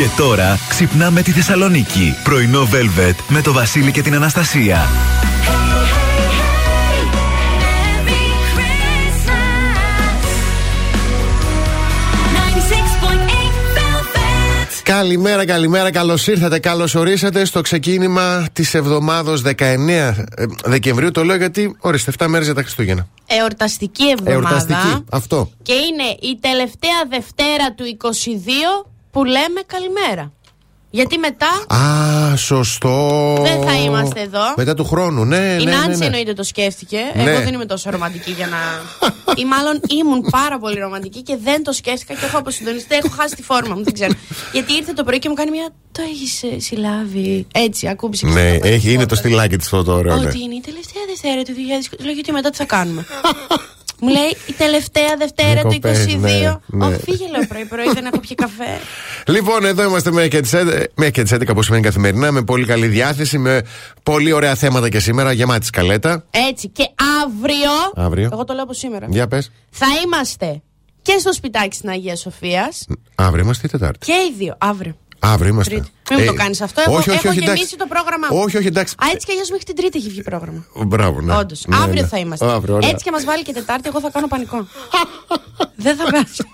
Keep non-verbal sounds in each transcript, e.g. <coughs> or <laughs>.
Και τώρα ξυπνάμε τη Θεσσαλονίκη. Πρωινό Velvet με το Βασίλη και την Αναστασία. Καλημέρα, καλημέρα, καλώς ήρθατε, καλώς ορίσατε στο ξεκίνημα της εβδομάδα 19 ε, Δεκεμβρίου. Το λέω γιατί, ορίστε, 7 μέρες για τα Χριστούγεννα. Εορταστική εβδομάδα. Εορταστική, αυτό. Και είναι η τελευταία Δευτέρα του 22 που λέμε καλημέρα. Γιατί μετά. Α, σωστό. Δεν θα είμαστε εδώ. Μετά του χρόνου, ναι, ναι. Η ναι, Νάντσι ναι, ναι. εννοείται το σκέφτηκε. Ναι. Εγώ δεν είμαι τόσο ρομαντική για να. <laughs> ή μάλλον ήμουν πάρα πολύ ρομαντική και δεν το σκέφτηκα και έχω αποσυντονιστεί. Έχω χάσει τη φόρμα μου, δεν ξέρω. <laughs> Γιατί ήρθε το πρωί και μου κάνει μια. Το έχεις συλλάβει. Έτσι, ακούμπησε. και Ναι, στο έχει, είναι το πόδι. στυλάκι της αυτό το ωραίο. ναι. Ότι είναι η τελευταία Δευτέρα του 2020. Λέω γιατί μετά τι θα κάνουμε. <laughs> Μου λέει η τελευταία Δευτέρα του 22. Διακοπές, ναι, ναι. Όχι, φύγε λέω πρωί-πρωί, δεν έχω πιει καφέ. Λοιπόν, εδώ είμαστε με και τις 11 που σημαίνει καθημερινά, με πολύ καλή διάθεση, με πολύ ωραία θέματα και σήμερα, γεμάτη σκαλέτα. Έτσι. Και αύριο. Αύριο. Εγώ το λέω από σήμερα. Για πες. Θα είμαστε και στο σπιτάκι στην Αγίας Σοφίας. Αύριο είμαστε η Τετάρτη; Και οι δύο. Αύριο. Αύριο είμαστε. Τρίτη. Μην μου το κάνεις αυτό. Έχω, όχι, όχι, έχω όχι, γεμίσει εντάξει. το πρόγραμμά μου. Όχι, όχι, εντάξει. Α, έτσι κι αλλιώς μέχρι την Τρίτη έχει βγει πρόγραμμα. Μπράβο, ναι. Όντως. Ναι, αύριο ναι. θα είμαστε. Αύριο, ωραία. έτσι και μας βάλει και Τετάρτη, εγώ θα κάνω πανικό. <laughs> Δεν θα βγάζω.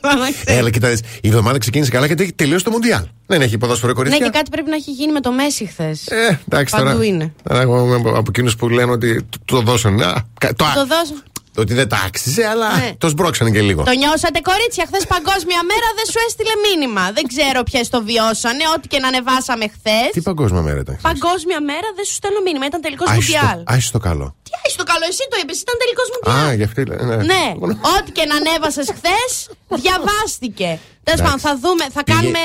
Καλά, να ξέρεις. Έλα, κοιτάξτε, η εβδομάδα ξεκίνησε καλά γιατί έχει τελειώσει το Μουντιάλ. Δεν έχει ποδόσφαιρο Ναι, κορίτσια. και κάτι πρέπει να έχει γίνει με το Μέση χθες. Ε, εντάξει Παντού τώρα. είναι. Τώρα εγώ είμαι από εκείνους που λένε ότι το- το δώσανε. Α, κα- το, Το δώσω. Ότι δεν τα άξιζε, αλλά Ναι. το σμπρώξανε και λίγο. Το νιώσατε, κορίτσια; Χθες Παγκόσμια Μέρα δεν σου έστειλε μήνυμα. Δεν ξέρω ποιες το βιώσανε. Ό,τι και να ανεβάσαμε χθες. Τι παγκόσμια μέρα ήταν. χθες; Παγκόσμια Μέρα δεν σου στέλνω μήνυμα. Ήταν τελικός Άι στο- Μουντιάλ. άι στο καλό. Τι άι το καλό, εσύ το είπες. Ήταν τελικός Μουντιάλ. Α, γι' αυτό λέει. Ναι. Ναι, ό,τι και να ανέβασες χθες, διαβάστηκε. Τέλος πάντων, θα δούμε, θα Πήγε- κάνουμε.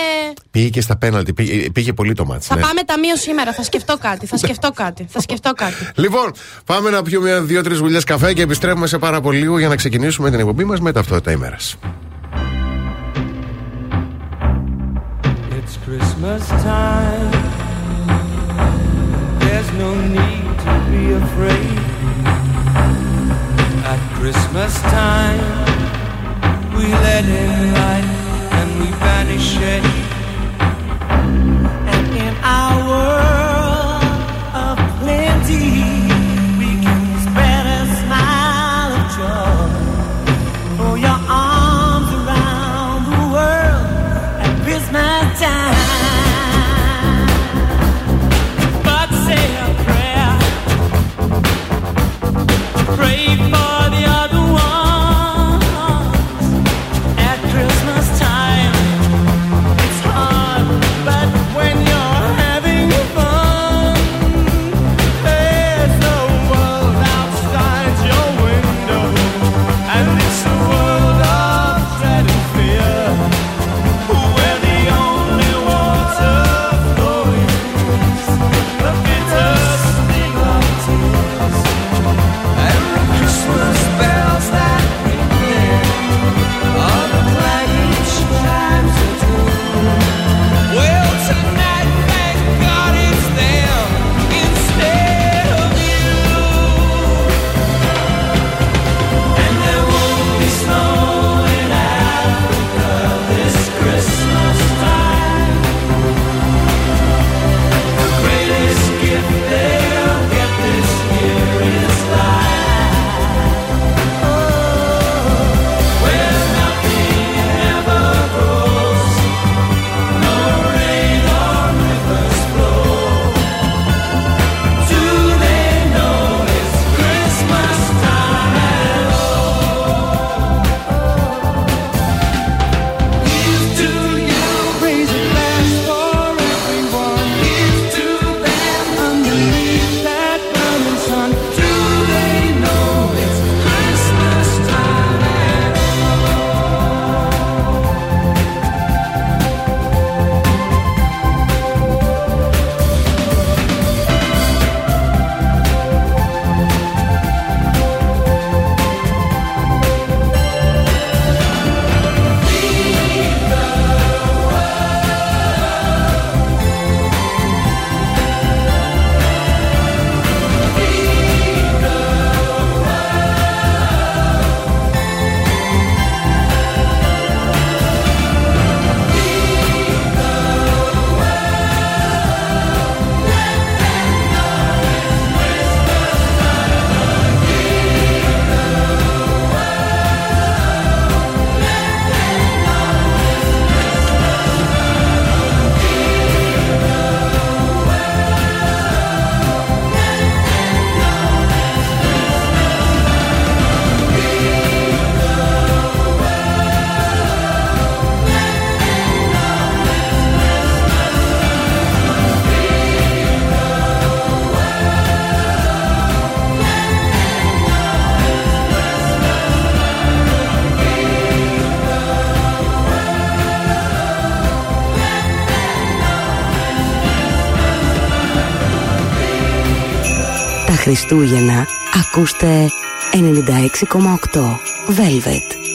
Πήγε και στα πέναλτι. Πήγε, πήγε πολύ το μάτι. Θα πάμε ταμείο σήμερα. Θα σκεφτώ κάτι. Θα σκεφτώ κάτι. Θα σκεφτώ κάτι. <laughs> Λοιπόν, πάμε να πιούμε δύο-τρεις γουλιές καφέ και επιστρέφουμε σε πάρα πολύ λίγο για να ξεκινήσουμε την εκπομπή μας με ταυτότητα ημέρας. It's Christmas time. There's no need to be afraid. At Christmas time, we let in light and we banish it. Χριστούγεννα ακούστε 96,8 Velvet.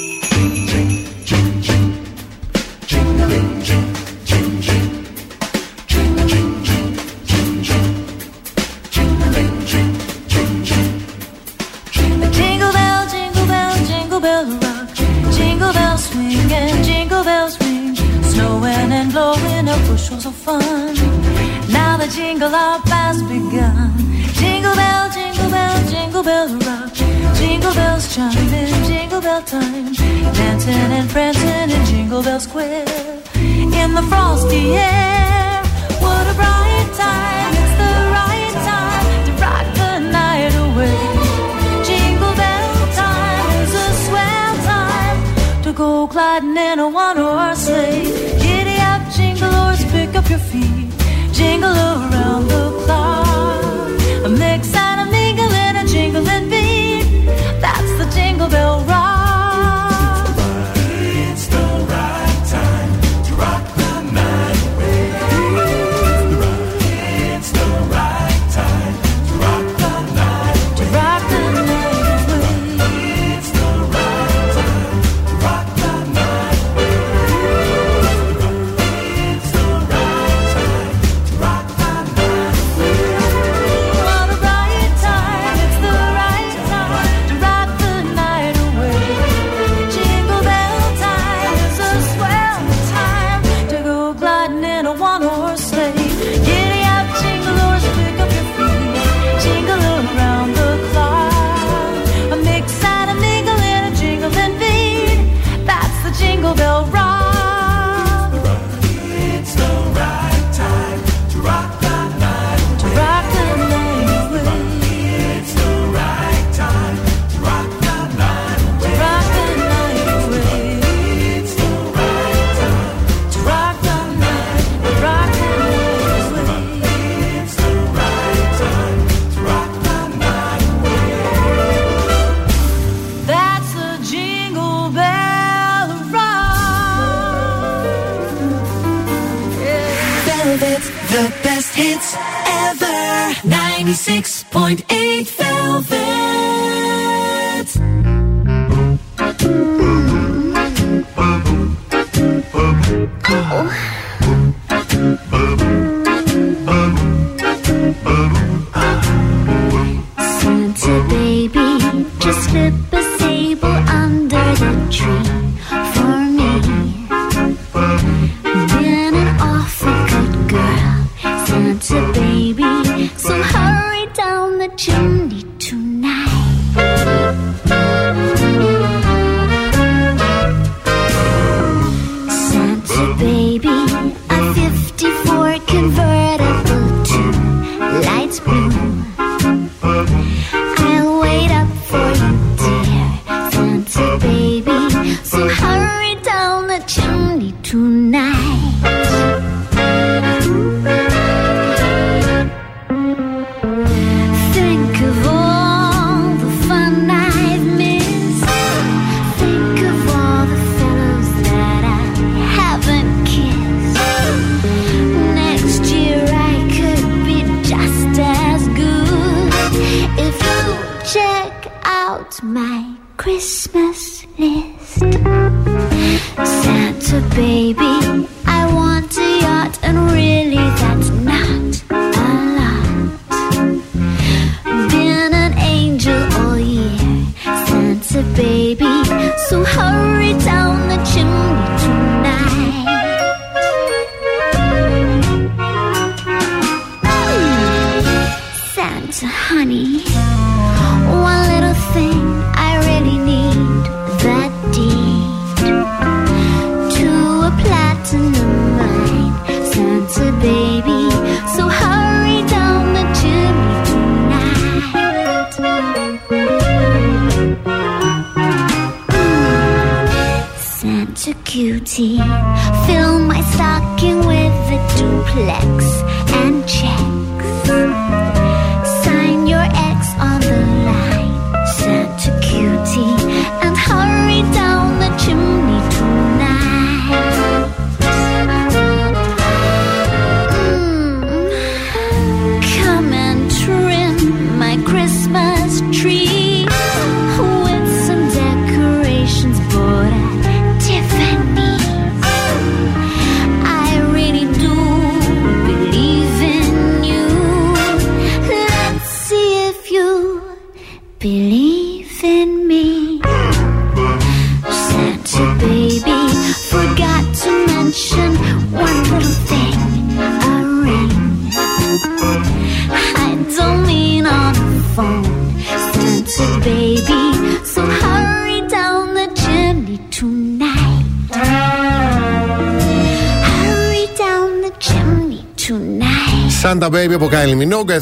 in a one horse sleigh. Giddy up, jingle horse, pick up your feet, jingle around the clock.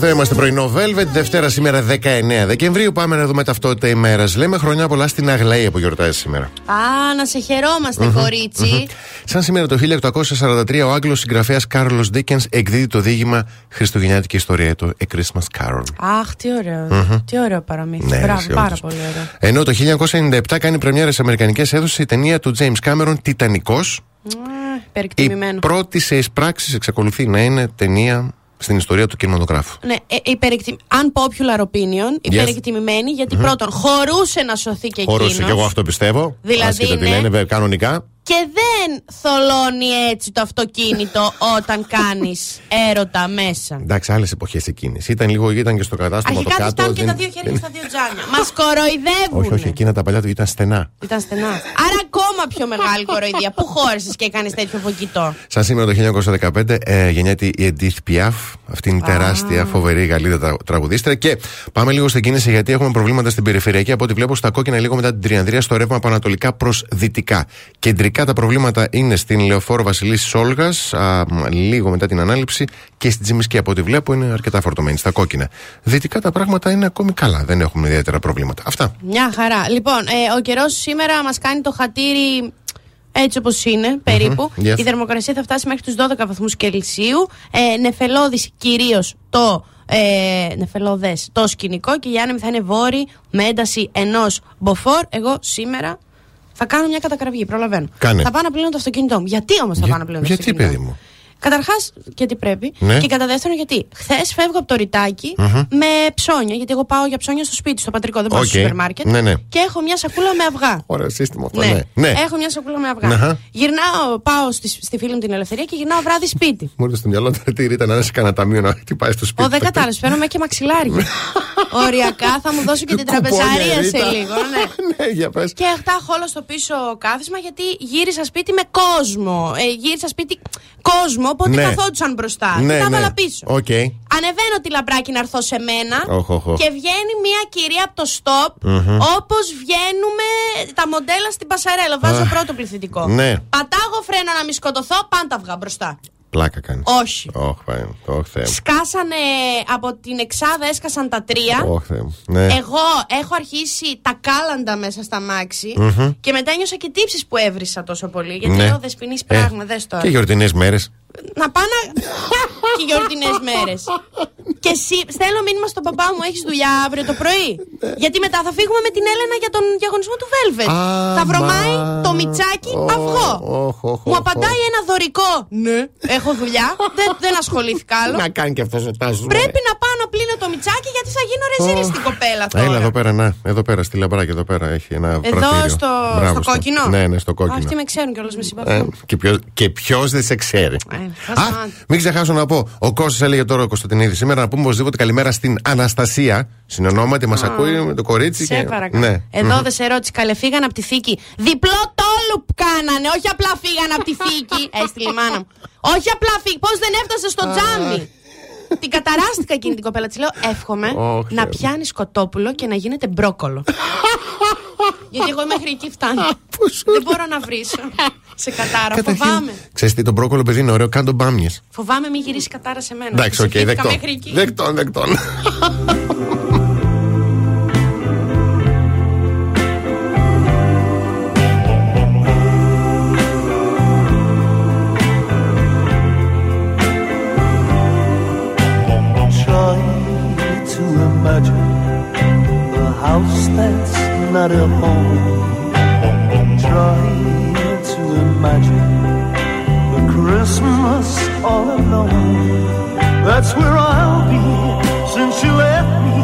Εδώ είμαστε πρωινό Velvet. Δευτέρα σήμερα 19 Δεκεμβρίου. Πάμε να δούμε ταυτότητα ημέρας. Λέμε χρονιά πολλά στην Αγλαία που γιορτάζει σήμερα. Α, να σε χαιρόμαστε, κορίτσι. Σαν σήμερα το 1843 ο Άγγλος συγγραφέας Κάρλος Ντίκενς εκδίδει το δίγημα Χριστουγεννιάτικη ιστορία, το A Christmas Carol. Αχ, τι ωραίο. Τι ωραίο παραμύθι. Ναι, Μπράβο, αισιόδοξο. πάρα πολύ ωραίο. Ενώ το 1997 κάνει πρεμιέρα σε Αμερικανικές έδωσες η ταινία του James Cameron Τιτανικός. Α, Η Υπερεκτιμημένο. πρώτη σε εισπράξεις εξακολουθεί να είναι ταινία στην ιστορία του κινηματογράφου. Ναι, ε, υπερεκτιμ... unpopular opinion, υπερεκτιμημένη, γιατί πρώτον χωρούσε να σωθεί και Χωρούσε εκείνος και εγώ αυτό πιστεύω. Δηλαδή, Άσχετα τι ναι. λένε, βέβαια, κανονικά. Και δεν θολώνει έτσι το αυτοκίνητο όταν κάνεις έρωτα μέσα. Εντάξει, άλλες εποχές εκείνες. Ήταν λίγο, ήταν και στο κατάστημα Αρχικά το τους κάτω. πάνε και δεν- τα δύο χέρια δεν- στα δύο τζάνια. Μας κοροϊδεύουν. Όχι, όχι, εκείνα τα παλιά του ήταν στενά. Ήταν στενά. Άρα ακόμα πιο μεγάλη κοροϊδία. Πού χώρισες και έκανες τέτοιο φωκητό. Σαν σήμερα το 1915 ε, γεννιέται η Edith Piaf. Αυτή είναι η τεράστια, φοβερή Γαλλίδα τρα- τραγουδίστρια. Και πάμε λίγο στην κίνηση γιατί έχουμε προβλήματα στην περιφερειακή. Από ό,τι βλέπω στα κόκκινα λίγο μετά την Τριανδρία στο ρεύμα από ανατολικά προς δυτικά. Κεντρικά τα προβλήματα είναι στην Λεωφόρο Βασιλής Σόλγα, λίγο μετά την ανάληψη και στην Τζιμισκή. Από ό,τι βλέπω είναι αρκετά φορτωμένη στα κόκκινα. Δυτικά τα πράγματα είναι ακόμη καλά. Δεν έχουμε ιδιαίτερα προβλήματα. Αυτά. Μια χαρά. Λοιπόν, ε, ο καιρός σήμερα μας κάνει το χατήρι έτσι όπως είναι, περίπου. yes. Η θερμοκρασία θα φτάσει μέχρι τους 12 βαθμούς Κελσίου. Ε, Νεφελώδης κυρίως το. Ε, νεφελώδες, το σκηνικό και οι άνεμοι θα είναι βόρειοι με ένταση ενός μποφόρ. Εγώ σήμερα θα κάνω μια κατακραυγή, προλαβαίνω. Κάνε. Θα πάω να πλύνω το αυτοκίνητό μου. Γιατί όμως θα Για- πάω να πλύνω το γιατί, αυτοκίνητό παιδί μου; Καταρχάς, γιατί πρέπει. Ναι. Και κατά δεύτερον, γιατί. Χθες φεύγω από το ρητακι με ψώνια. Γιατί εγώ πάω για ψώνια στο σπίτι, στο πατρικό. Δεν πάω στο Οκ. σούπερ μάρκετ. Ναι, ναι. Και έχω μια σακούλα με αυγά. Ωραίο σύστημα αυτό. Ναι. Ναι. ναι. Έχω μια σακούλα με αυγά. Αχα. Γυρνάω, πάω στη, στη φίλη μου την Ελευθερία και γυρνάω βράδυ σπίτι. Μου έρθει στο μυαλό τώρα τι ήταν να είσαι κανένα ταμείο να χτυπάει στο σπίτι. Ο δεν κατάλαβε, παίρνω και μαξιλάρι. Οριακά θα μου δώσω και την τραπεζαρία σε Ρίτα. λίγο. <laughs> Ναι. ναι, για πες. Και αυτά έχω όλο στο πίσω κάθισμα γιατί γύρισα σπίτι με κόσμο. Ε, γύρισα σπίτι κόσμο, οπότε Ναι. καθόντουσαν μπροστά. Ναι, και τα ναι. έβαλα πίσω. Οκ. Ανεβαίνω τη Λαμπράκη να έρθω σε μένα Οχ, οχ, οχ. και βγαίνει μια κυρία από το stop όπως βγαίνουμε τα μοντέλα στην πασαρέλα. Βάζω πρώτο πληθυντικό. Ναι. Πατάω φρένο να μη σκοτωθώ, πάν τα αυγά μπροστά. Πλάκα κάνεις. Όχι. Όχι, πάει. Όχι, Θεέ μου. Σκάσανε από την εξάδα, έσκασαν τα τρία. Όχι, Θεέ μου. Ναι. Εγώ έχω αρχίσει τα κάλαντα μέσα στα μάξι και μετά νιώσα και τύψεις που έβρισα τόσο πολύ. Γιατί Ναι. λέω δεσποινής πράγμα, δες τώρα. Και γιορτινές μέρες. Να πάνε <laughs> και γιορτινές μέρες. και εσύ, στέλνω μήνυμα στον παπά μου, έχεις δουλειά αύριο το πρωί; Γιατί μετά θα φύγουμε με την Έλενα για τον διαγωνισμό του Velvet. Α, θα βρωμάει μα. το μιτσάκι Ω, αυγό. οχ, οχ, μου οχ, απαντάει ένα δωρικό. Ναι, έχω δουλειά. δεν, δεν ασχολήθηκα άλλο. Να κάνει και αυτός ο τάσος. Πρέπει να πάω να πλύνω το μιτσάκι γιατί θα γίνω ρεζίλη στην κοπέλα τώρα. Έλα εδώ πέρα, να. Εδώ πέρα, στη λαμπράκι, εδώ πέρα έχει ένα Εδώ πρατήριο. στο, Μπράβο, στο κόκκινο; Ναι, ναι, στο Α, Αυτοί κόκκινο. με ξέρουν κιόλας με Ε, συμπαθούν. και ποιος, και ποιος δεν σε ξέρει. Ε, θα Α, σταμάτη. μην ξεχάσω να πω. Ο Κώστας έλεγε τώρα ο Κωνσταντινίδης σήμερα να πούμε οπωσδήποτε καλημέρα στην Αναστασία. Συνονόματι, μας ακούει με το κορίτσι. Σε και... παρακαλώ. Ναι. Εδώ δεν σε ρώτησε, καλέ, φύγαν από τη θήκη. Διπλό τόλουπ κάνανε, όχι απλά φύγαν από τη θήκη. <laughs> Έστειλε η μάνα μου. Όχι απλά φύγει, πώς δεν έφτασε στο τζάμι. <laughs> την καταράστηκα εκείνη την κοπέλα. Της λέω, εύχομαι Ωχ, να Θεέ μου. πιάνεις κοτόπουλο και να γίνεται μπρόκολο. <laughs> Γιατί εγώ μέχρι εκεί φτάνω. δεν μπορώ να βρίσω. σε κατάρα, φοβάμαι. Ξέρεις τι, το μπρόκολο παιδί είναι ωραίο, κάντο μπάμιες. Φοβάμαι μην γυρίσεις κατάρα σε μένα. Εντάξει, οκ, Ψηφίστηκα δεκτό. μέχρι εκεί. Δεκτών, δεκτών. <laughs> imagine a house that's not a home. Try to imagine a Christmas all alone. That's where I'll be since you left me.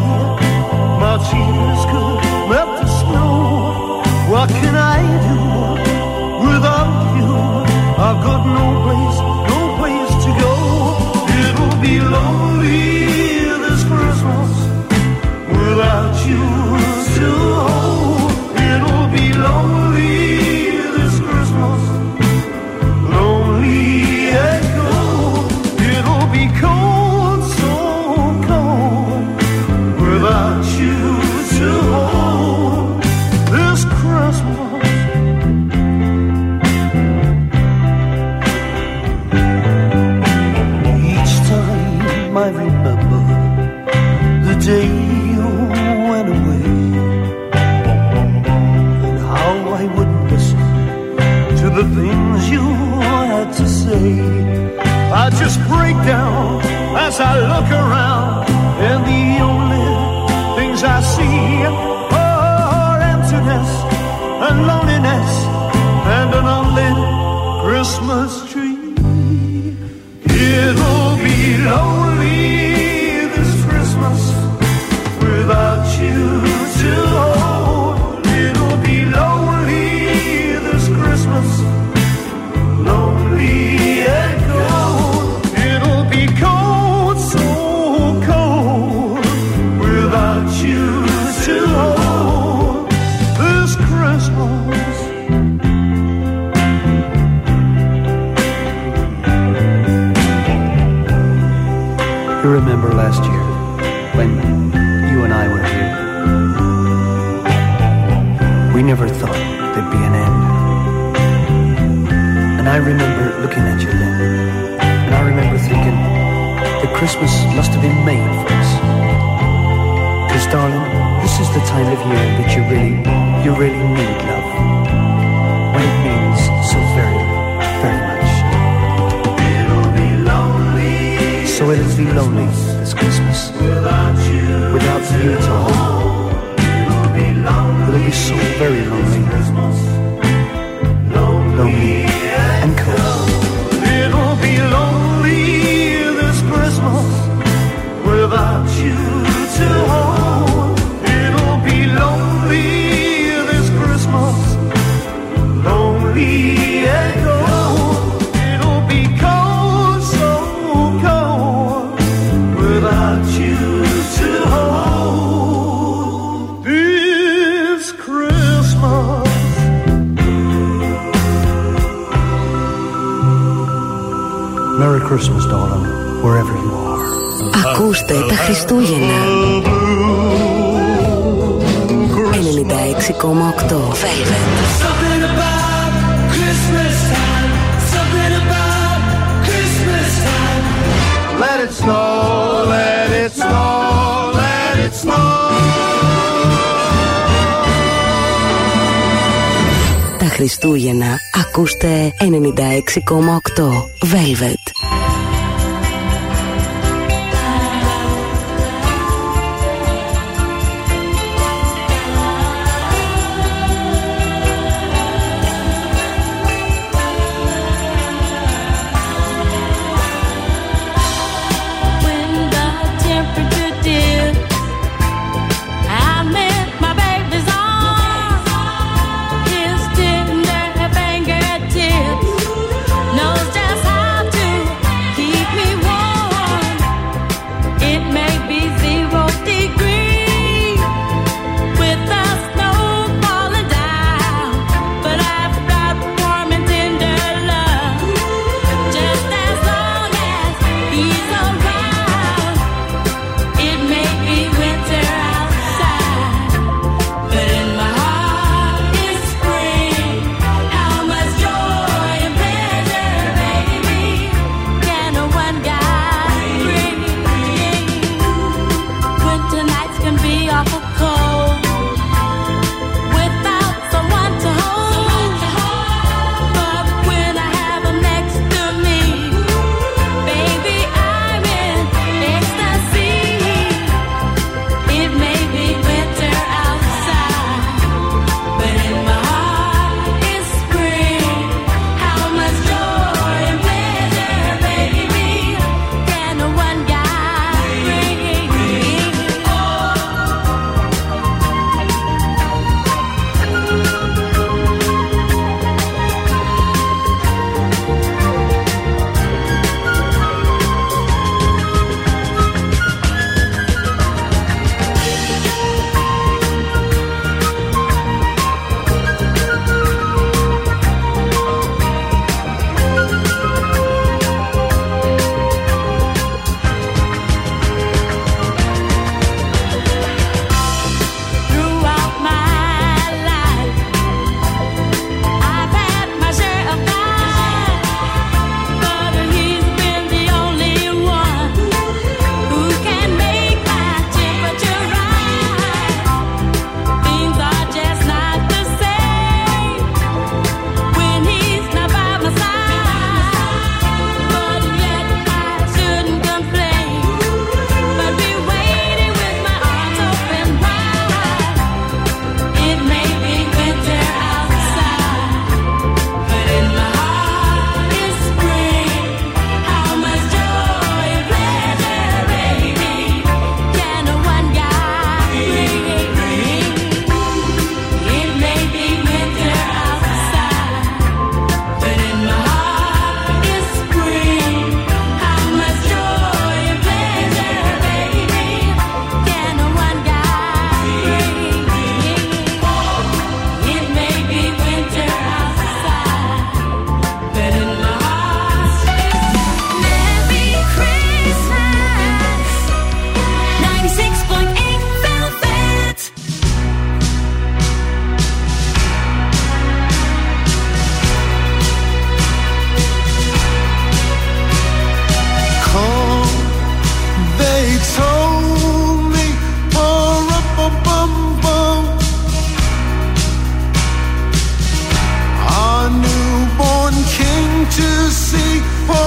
My tears could melt the snow. What can I do I just break down as I look around, and the only things I see are emptiness and loneliness and an unlit Christmas remember last year when you and I were here? We never thought there'd be an end. And I remember looking at you then. And I remember thinking that Christmas must have been made for us. Because, darling, this is the time of year that you really, you really need love. So it'll be lonely this Christmas. Without you. Without you to hold. It'll be lonely. It'll be so very lonely. Lonely and cold. It'll be lonely this Christmas without you Χριστούγεννα ακούστε 96,8 Velvet. to see.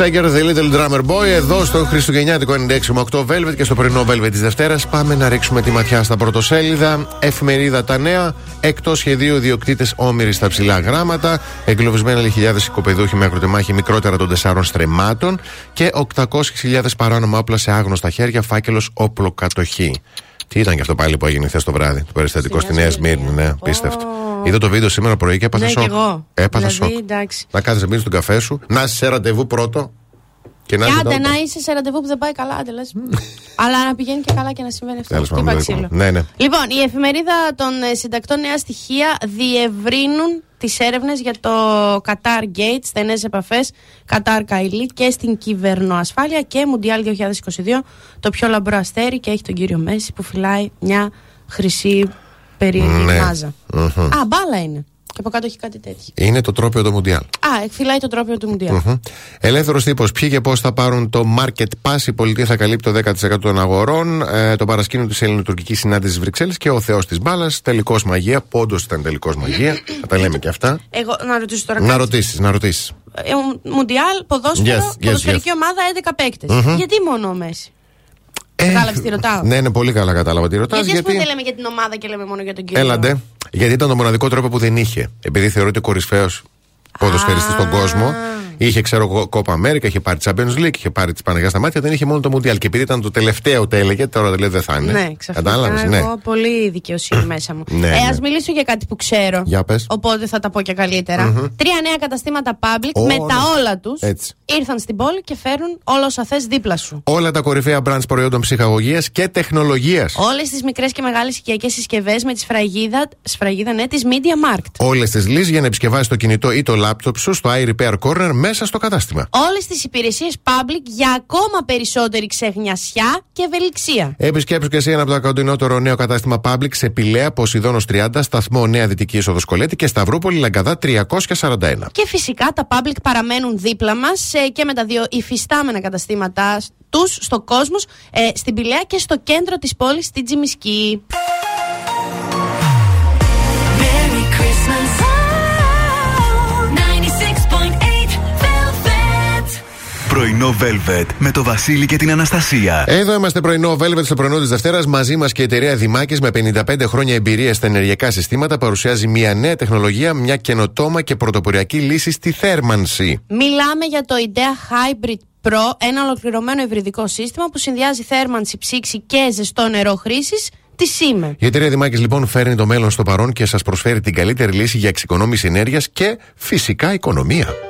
Bob Sager, The Little Drummer Boy, εδώ στο Χριστουγεννιάτικο 96,8 Velvet και στο πρωινό Velvet της Δευτέρας. Πάμε να ρίξουμε τη ματιά στα πρωτοσέλιδα. Εφημερίδα Τα Νέα. Εκτός σχεδίου, διοκτήτε όμοιροι στα ψηλά γράμματα. Εγκλωβισμένοι χιλιάδες οικοπεδούχοι με ακροτεμάχη μικρότερα των τεσσάρων στρεμμάτων. Και 800.000 παράνομα όπλα σε άγνωστα χέρια. Φάκελος όπλοκατοχή. Τι ήταν και αυτό πάλι που έγινε χθες το βράδυ, το περιστατικό στη Νέα Σμύρνη, ναι, απίστευτο. Είδα το βίντεο σήμερα πρωί και έπαθα Ναι, σοκ. κι εγώ. Έπαθα Δηλαδή, σοκ. εντάξει. Να κάθεσαι πίνει τον καφέ σου, να είσαι σε ραντεβού πρώτο. Και να Και είσαι άντε τότε. να είσαι σε ραντεβού που δεν πάει καλά, άντε λες. Αλλά να πηγαίνει και καλά και να συμβαίνει αυτό. Τέλος πάντων, Χτύπα λοιπόν. ξύλο. Ναι, ναι. Λοιπόν, η εφημερίδα των ε, συντακτών Νέα Στοιχεία διευρύνουν τις έρευνες για το Qatar Gate, στενές επαφές Qatar Καηλή και στην κυβερνοασφάλεια και Μουντιάλ 2022. Το πιο λαμπρό αστέρι και έχει τον κύριο Μέση που φυλάει μια χρυσή περίεργη Ναι. μάζα. Μμμ. Α, μπάλα είναι. Και από κάτω έχει κάτι τέτοιο. Είναι το τρόπιο του Μουντιάλ. Α, φυλάει το τρόπιο του Μουντιάλ. Ελεύθερος τύπος. Ποιοι και πώς θα πάρουν το Market Pass. Η πολιτεία θα καλύπτει το 10% των αγορών. Ε, το παρασκήνιο της ελληνοτουρκικής συνάντησης της Βρυξέλλη και ο Θεός της μπάλας. Τελικός μαγεία. Πόντο ήταν τελικός μαγεία. θα τα λέμε και αυτά. Εγώ να ρωτήσω τώρα να κάτι. ρωτήσεις, να ρωτήσεις. Ε, Μουντιάλ, ποδόσφαιρο, Yes, yes, ποδοσφαιρική yes. ομάδα 11 παίκτες. Μμμ. Γιατί μόνο ο Μέση; Κατάλαβες τι ρωτάω. Ναι, είναι πολύ καλά κατάλαβα τι ρωτάς. γιατί, ας πούμε δεν λέμε για την ομάδα και λέμε μόνο για τον κύριο; Έλαντε. Γιατί ήταν το μοναδικό τρόπο που δεν είχε. Επειδή θεωρείται κορυφαίο ποδοσφαιριστής στον κόσμο. Είχε, ξέρω εγώ, Κόπα Αμέρικα, είχε πάρει Champions League, είχε πάρει τη Παναγία στα μάτια, δεν είχε μόνο το Μουντιάλ. Και επειδή ήταν το τελευταίο, το έλεγε, τώρα λέει δεν θα είναι. Ναι, ξαφνικά. Κατάλαβες, ναι. Εγώ πολύ δικαιοσύνη μέσα μου. <clears throat> Ναι, ε, ναι. ας μιλήσω για κάτι που ξέρω. Για πες. Οπότε θα τα πω και καλυτερα Μμμ. Τρία νέα καταστήματα public Όλα. με τα όλα τους Έτσι. ήρθαν στην πόλη και φέρουν όλα όσα θες δίπλα σου. Όλα τα κορυφαία brands προϊόντων ψυχαγωγίας και τεχνολογίας. Όλες τις μικρές και μεγάλες οικιακές συσκευές με τη σφραγίδα, σφραγίδα ναι, της Media Markt. Όλες τις λύσει για να επισκευάσεις το κινητό ή το λάπτοπ σου στο iRepair Corner μέσα στο κατάστημα. Όλες τις υπηρεσίες public για ακόμα περισσότερη ξεχνιασιά και ευελιξία. Επισκέψου και εσύ ένα από τα κοντινότερο νέο κατάστημα Public σε Πηλαία, Ποσειδόνο 30, σταθμό Νέα Δυτική Είσοδος Κολέτη και Σταυρούπολη Λαγκαδά 341. Και φυσικά τα public παραμένουν δίπλα μας ε, και με τα δύο υφιστάμενα καταστήματά τους στο κόσμος, ε, στην Πηλαία και στο κέντρο της πόλης, στην Τζιμισκή. Πρωινό Velvet με το Βασίλη και την Αναστασία. Εδώ είμαστε πρωινό Velvet στο πρωινό της Δευτέρας. Μαζί μας και η εταιρεία Δημάκης με 55 χρόνια εμπειρία στα ενεργειακά συστήματα παρουσιάζει μια νέα τεχνολογία, μια καινοτόμα και πρωτοποριακή λύση στη θέρμανση. Μιλάμε για το ιδέα Hybrid Pro, ένα ολοκληρωμένο υβριδικό σύστημα που συνδυάζει θέρμανση, ψήξη και ζεστό νερό χρήσης η εταιρεία Δημάκης λοιπόν φέρνει το μέλλον στο παρόν και σας προσφέρει την καλύτερη λύση για εξοικονόμηση ενέργειας και φυσικά οικονομία.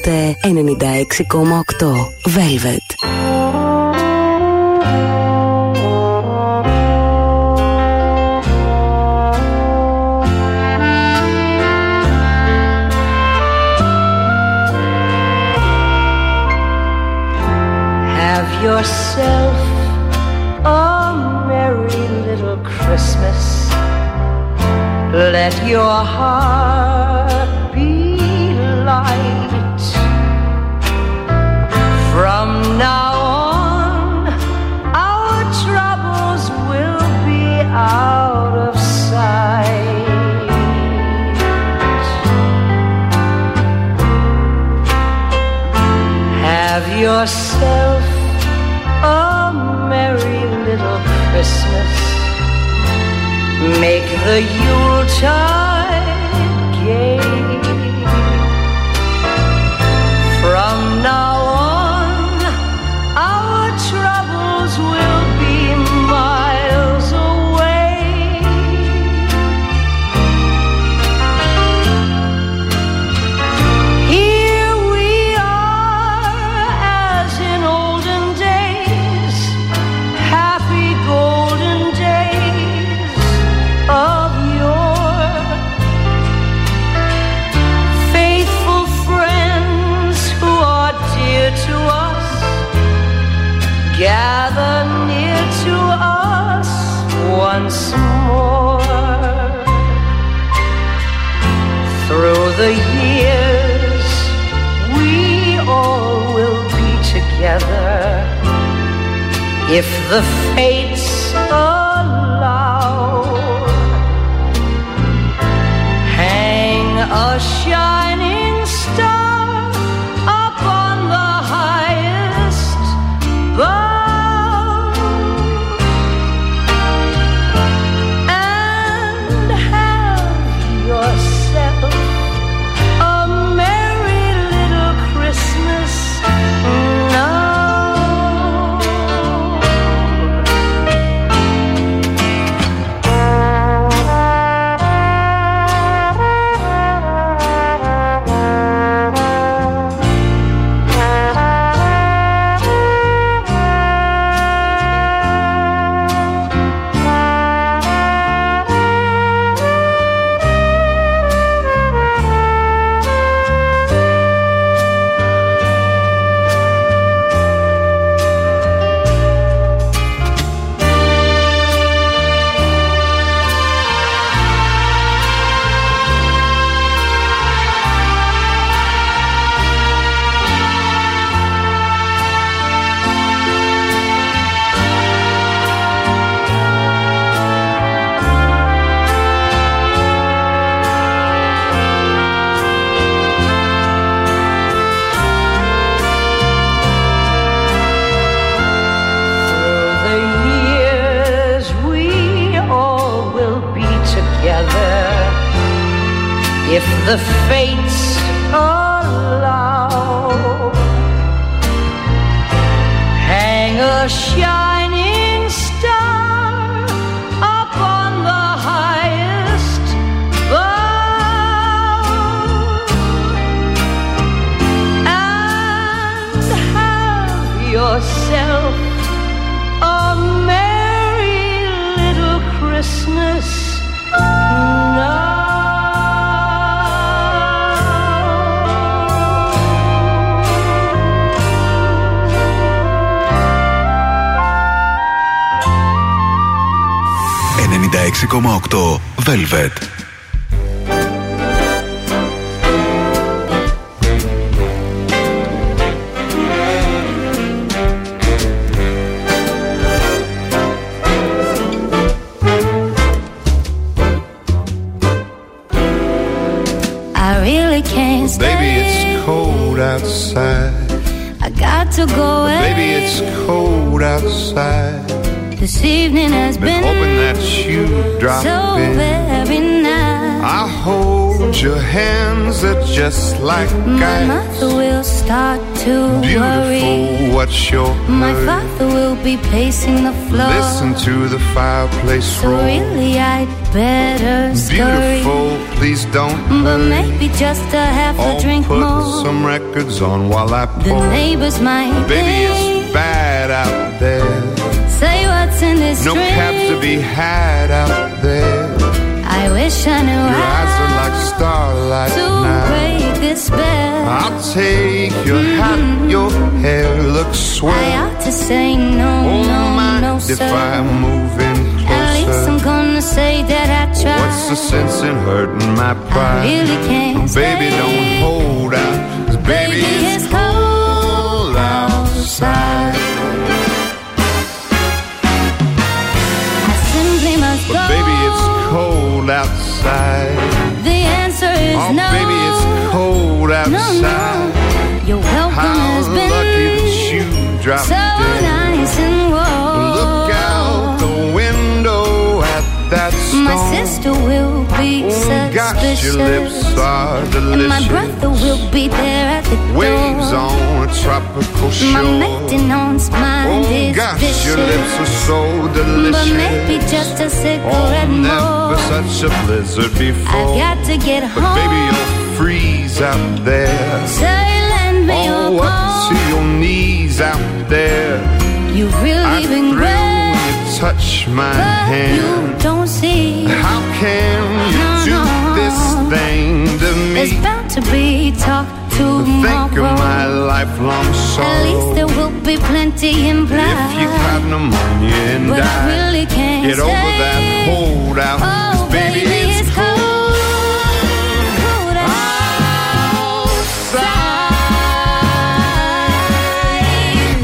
ακούστε 96,8 Velvet. yourself a merry little Christmas. Let your heart a Yuletide. Just a half a Oh, drink put more. some records on while I pour. The neighbors might Baby, think, it's bad out there. say what's in this No drink. cabs to be had out there. I wish I knew Your eyes how are like starlight to now. break this spell. I'll take your mm-hmm. hat, your hair looks sweaty. I ought to say no, Oh, no, mind no, if sir. I'm moving At least I'm gonna say that I tried. What's the sense in hurting my pride? really can't Baby, don't hold out. 'cause baby, it's cold outside. I simply must But go. baby, it's cold outside. The answer is Oh, no. baby, it's cold no, outside. no. Your welcome How has been lucky that you dropped lips are and my brother will be there at the Waves door. on a tropical shore. My maintenance mind Oh is gosh, vicious. your lips are so delicious. But maybe just a cigarette Oh, never more. such a blizzard before. I've got to get But home. baby, you'll freeze out there. Say, lend me your Oh, up to your knees out there. You've I really been great, you touch my but you don't see. How can you thing to There's bound to be talk Think of my tomorrow. lifelong At least there will be plenty implied. If you got pneumonia and but I really can't get over that hold out. Oh, baby,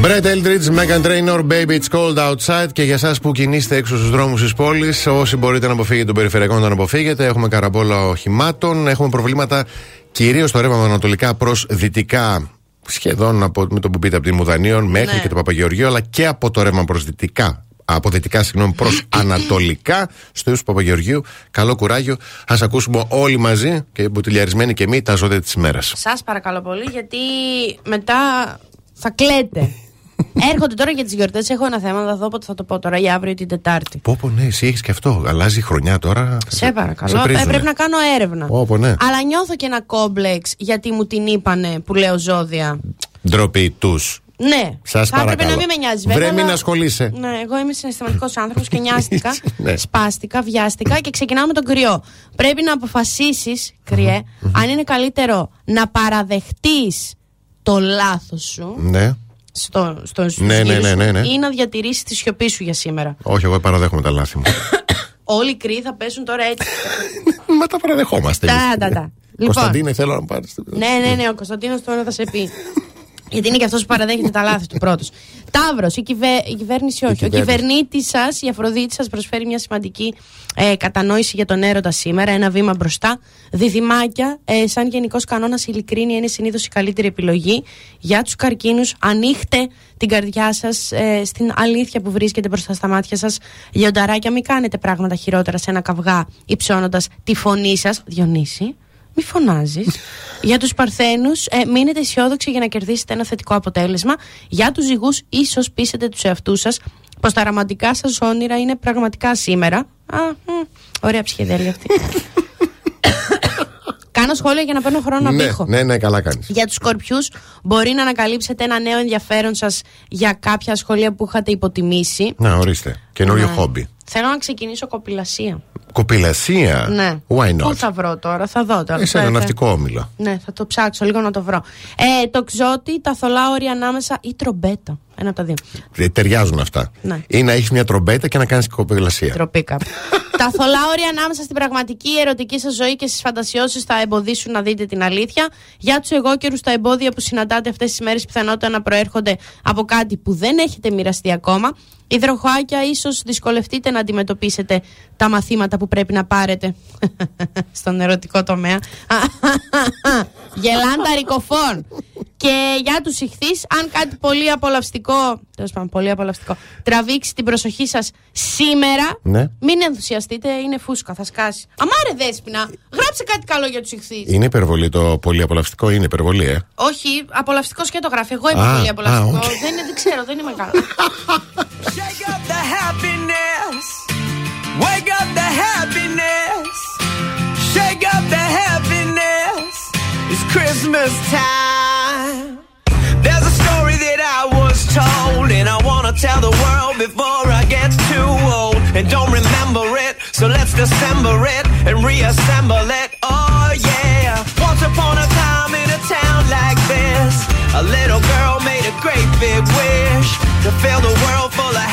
Brett Eldridge, Megan Trainor, Baby It's Cold Outside. Και για εσά που κινείστε έξω στους δρόμους της πόλης, όσοι μπορείτε να αποφύγετε τον περιφερειακό, να τον αποφύγετε. Έχουμε καραμπόλα οχημάτων. Έχουμε προβλήματα κυρίως στο ρεύμα ανατολικά προς δυτικά. Σχεδόν από, με το που πείτε από τη Μουδανίων μέχρι Ναι. και το Παπαγεωργείο, αλλά και από το ρεύμα προς δυτικά. Από δυτικά, συγγνώμη, προς <clears throat> ανατολικά στο ύψο του Παπαγεωργίου. Καλό κουράγιο. Α ακούσουμε όλοι μαζί και μποτιλιαρισμένοι και εμείς τα ζώδια της ημέρας. Σας παρακαλώ πολύ, γιατί μετά θα κλαίτε. Έρχονται τώρα για τις γιορτές. Έχω ένα θέμα, θα δω πότε θα το πω τώρα, ή αύριο ή την Τετάρτη. Πω, πω, ναι, εσύ έχεις και αυτό. Αλλάζει η χρονιά τώρα. Σε παρακαλώ. σε Ε, πρίζουνε. πρέπει να κάνω έρευνα. Πω, πω, ναι. Αλλά νιώθω και ένα κόμπλεξ γιατί μου την είπανε που λέω ζώδια. Ντροπή τους. Ναι. Σας θα έπρεπε παρακαλώ. να μην με νοιάζει, Βρε, βέβαια. μην αλλά- ασχολείσαι. Ναι, εγώ είμαι συναισθηματικός άνθρωπος και <laughs> νοιάστηκα. Ναι. Σπάστηκα, βιάστηκα και ξεκινάω με τον κρυό. Πρέπει να αποφασίσεις, κρυέ, αν είναι καλύτερο να παραδεχτείς το λάθος σου Ναι. Στο, στο, στους Ναι, ναι, γύρους ναι, σου ναι, ναι. ή να διατηρήσεις τη σιωπή σου για σήμερα. Όχι, εγώ παραδέχομαι τα λάθη μου. <coughs> Όλοι οι κρύοι θα πέσουν τώρα έτσι. <coughs> Μα τα παραδεχόμαστε. Τα, εμείς. τα, τα. Λοιπόν. Κωνσταντίνε, θέλω να πάρεις. ναι, ναι, ναι, ο Κωνσταντίνος τώρα θα σε πει. <coughs> Γιατί είναι και αυτός που παραδέχεται τα λάθη του πρώτος. Ταύρος, η, κυβε... η κυβέρνηση όχι. Ο κυβέρνηση. κυβερνήτης σας, η Αφροδίτη σας προσφέρει μια σημαντική ε, κατανόηση για τον έρωτα σήμερα. Ένα βήμα μπροστά. Διδυμάκια, ε, σαν γενικός κανόνας, η ειλικρίνεια είναι συνήθως η καλύτερη επιλογή. Για τους καρκίνους, ανοίχτε την καρδιά σας ε, στην αλήθεια που βρίσκεται μπροστά στα μάτια σας. Λιονταράκια, μην κάνετε πράγματα χειρότερα σε ένα καυγά υψώνοντας τη φωνή σας. Διονύση. Μη φωνάζεις. <laughs> για τους Παρθένους, ε, μείνετε αισιόδοξοι για να κερδίσετε ένα θετικό αποτέλεσμα. Για τους ζυγούς, ίσως πείσετε τους εαυτούς σας πως τα ρομαντικά σας όνειρα είναι πραγματικά σήμερα. Α, μ, ωραία ψυχεδέλεια αυτή. <laughs> Κάνω σχόλια για να παίρνω χρόνο να ναι, πήχω. ναι, ναι, καλά κάνεις. Για τους σκορπιούς, μπορεί να ανακαλύψετε ένα νέο ενδιαφέρον σας για κάποια σχολεία που είχατε υποτιμήσει. Να, ορίστε. Καινούριο Ναι. χόμπι. Θέλω να ξεκινήσω κοπηλασία. Κοπηλασία; Ναι. Why Πού not; θα βρω τώρα, θα δω τώρα. Είσαι ένα Θα- ναυτικό όμιλο. Ναι, θα το ψάξω λίγο να το βρω. Ε, το ξότι, τα θολά όρια ανάμεσα ή τρομπέτα. Ένα από τα δύο. Ε, Ταιριάζουν αυτά. Ναι. Ή να έχεις μια τρομπέτα και να κάνεις κοπηλασία. Τροπήκα. <laughs> τα θολά όρια ανάμεσα στην πραγματική ερωτική σας ζωή και στις φαντασιώσεις θα εμποδίσουν να δείτε την αλήθεια. Για τους εγώκερους, τα εμπόδια που συναντάτε αυτές τις μέρες πιθανότητα να προέρχονται από κάτι που δεν έχετε μοιραστεί ακόμα. Υδροχοάκια, ίσως δυσκολευτείτε να αντιμετωπίσετε τα μαθήματα που πρέπει να πάρετε <laughs> στον ερωτικό τομέα. <laughs> Γελάντα ρικοφών. Και για τους ηχθείς, αν κάτι πολύ απολαυστικό, τέλος πάντων, πολύ απολαυστικό, τραβήξει την προσοχή σας σήμερα, Ναι. μην ενθουσιαστείτε, είναι φούσκα, θα σκάσει. Αμάρε δέσπινα, γράψε κάτι καλό για τους ηχθείς. Είναι υπερβολή το πολύ απολαυστικό, είναι υπερβολή, ε. Όχι, απολαυστικός και το γράφει. Εγώ είμαι Α, πολύ α, απολαυστικό. οκ. δεν, είναι, δεν ξέρω, δεν είμαι καλά. Shake up the happiness. Wake up the happiness. Shake up the happiness. It's Christmas time. There's a story that I was told, and I wanna tell the world before I get too old. And don't remember it, so let's dissemble it and reassemble it. Oh yeah. Once upon a time in a town like this, a little girl made a great big wish to fill the world full of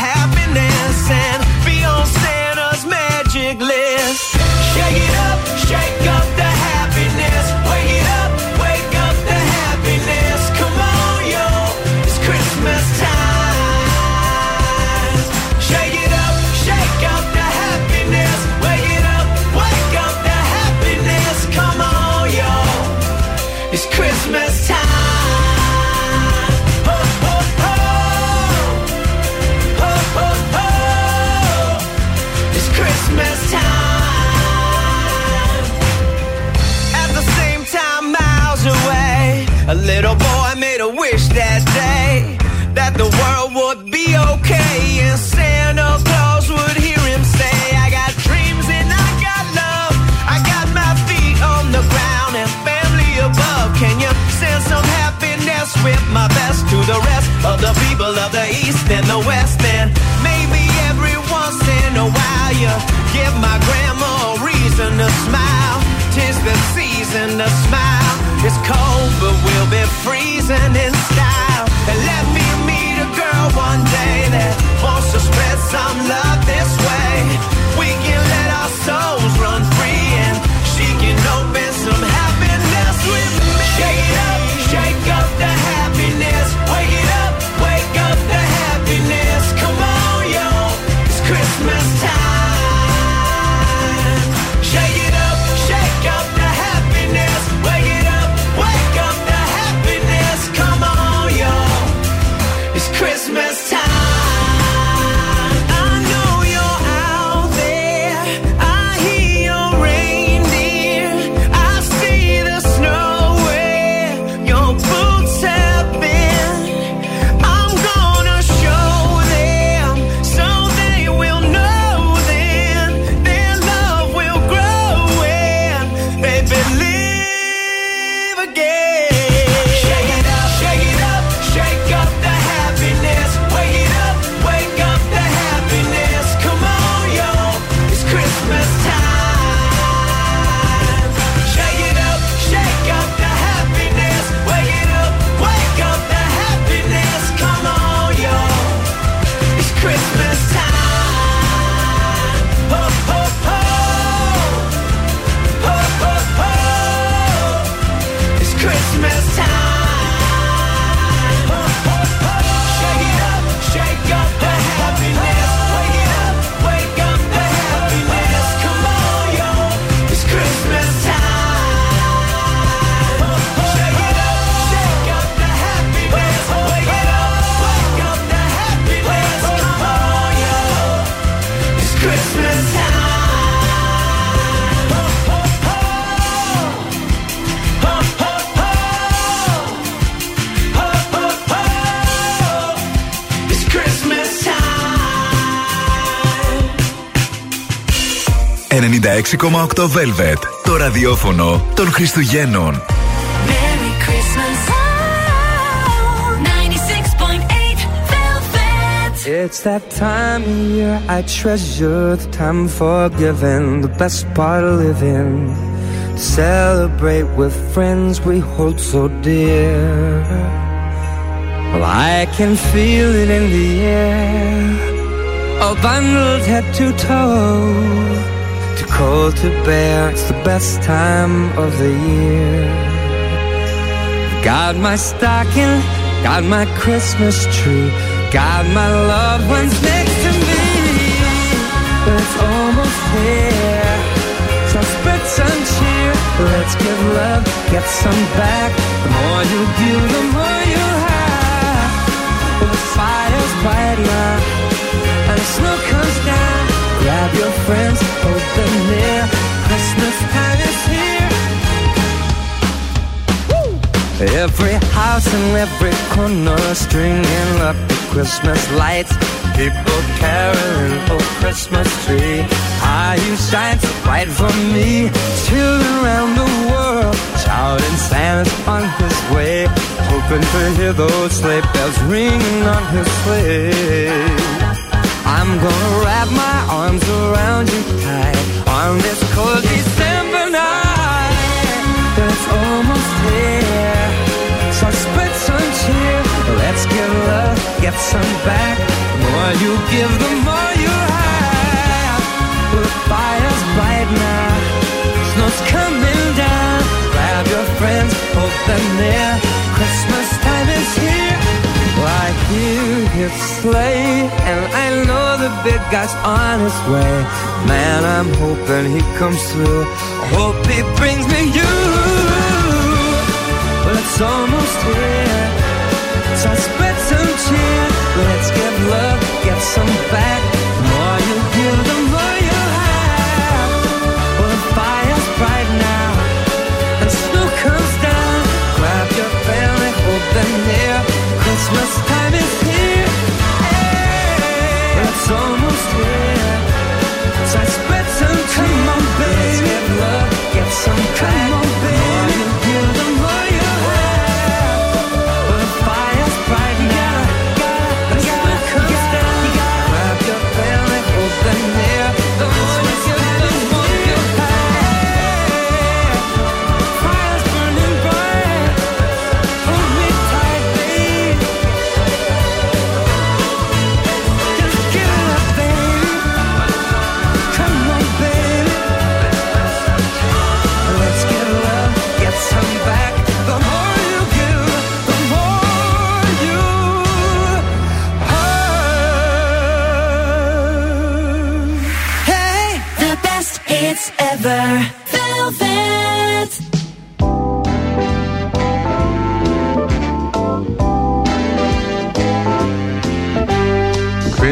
96,8 Velvet. Το ραδιόφωνο των Χριστουγέννων. Merry Christmas. Oh, 96.8 Velvet. It's that time of year I treasure the time for giving, the best part of living. Celebrate with friends we hold so dear. Well, I can feel it in the air, all bundled head to toe. Cold to bear, it's the best time of the year. Got my stocking, got my Christmas tree, got my loved ones next to me. It's almost here, so spread some cheer. Let's give love, get some back. The more you give, the more you have. The fire's bright now, and the snow comes down. Grab your friends, Christmas time is here. Every house and every corner stringing up the Christmas lights. People caroling, oh Christmas tree. How you shine so bright for me. Children around the world shouting Santa's on his way. Hoping to hear those sleigh bells ringing on his sleigh. I'm gonna wrap my arms around you tight on this cold December night. It's almost here, so spread some cheer. Let's give love, get some back. The more you give, the more you have. The fire's bright now, snow's coming down. Grab your friends, hold them near. Hear his sleigh, and I know the big guy's on his way. Man, I'm hoping he comes through. I hope he brings me you. Well, it's almost here, so spread some cheer. Let's give love, get some back. The more you give, the more you have. Well, the fire's bright now, and snow comes down. Grab your family, hold them near.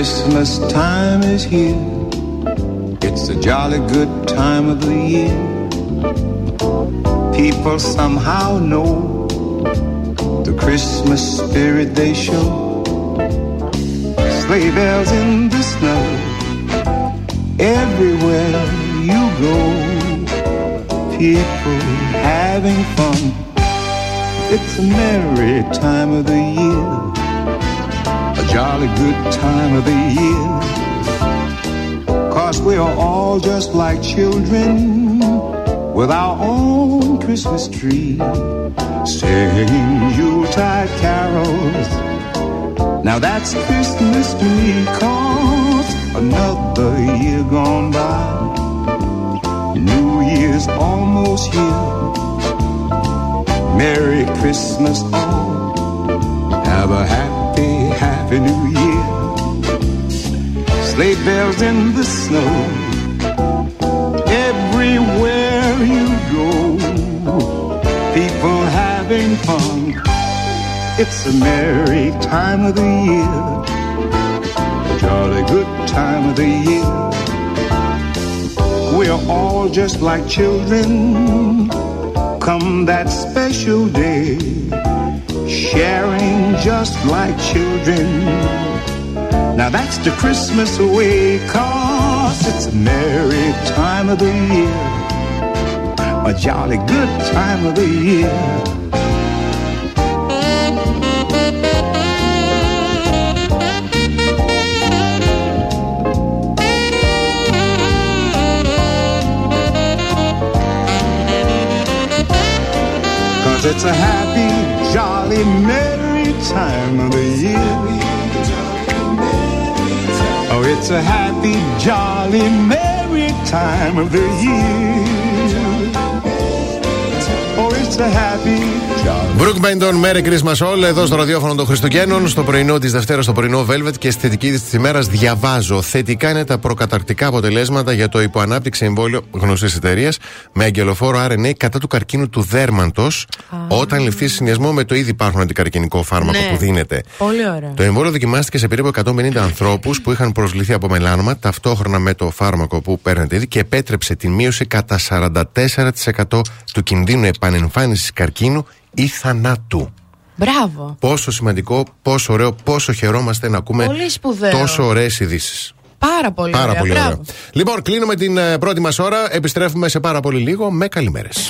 Christmas time is here. It's a jolly good time of the year. People somehow know the Christmas spirit they show. Sleigh bells in the snow. Everywhere you go, people having fun. It's a merry time of the year a jolly good time of the year. Cause we are all just like children with our own Christmas tree, singing Yuletide carols. Now that's Christmas to me, cause another year gone by. Almost here. Merry Christmas all. Have a happy, happy new year. Sleigh bells in the snow. Everywhere you go, people having fun. It's a merry time of the year. Jolly good time of the year. We're all just like children. Come that special day sharing just like children. Now that's the Christmas way, cause it's a merry time of the year. A jolly good time of the year. Cause it's a happy, jolly, merry time of the year. Oh, it's a happy, jolly, merry time of the year. Μπρουκ Μπέντον, Merry Christmas All, εδώ στο ραδιόφωνο των Χριστουγέννων, στο πρωινό της Δευτέρας, στο πρωινό Velvet και στη θετική της ημέρας διαβάζω. Θετικά είναι τα προκαταρκτικά αποτελέσματα για το υποανάπτυξη εμβόλιο γνωστής εταιρείας με αγγελοφόρο RNA κατά του καρκίνου του δέρματο, όταν ληφθεί σε συνδυασμό με το ήδη υπάρχον αντικαρκυνικό φάρμακο Ναι. που δίνεται. Πολύ ωραία. Το εμβόλιο δοκιμάστηκε σε περίπου 150 ανθρώπους που είχαν προσληφθεί από μελάνομα ταυτόχρονα με το φάρμακο που παίρνετε ήδη και επέτρεψε την μείωση κατά 44% του κινδύνου επανεμφάνισης καρκίνου ή θανάτου. Μπράβο. Πόσο σημαντικό, πόσο ωραίο, πόσο χαιρόμαστε να ακούμε Πολύ σπουδαίο. τόσο ωραίες ειδήσεις. Πάρα πολύ Πάρα ωραία. πολύ Μπράβο. ωραίο. Λοιπόν, κλείνουμε την ε, πρώτη μας ώρα. Επιστρέφουμε σε πάρα πολύ λίγο με καλημέρες.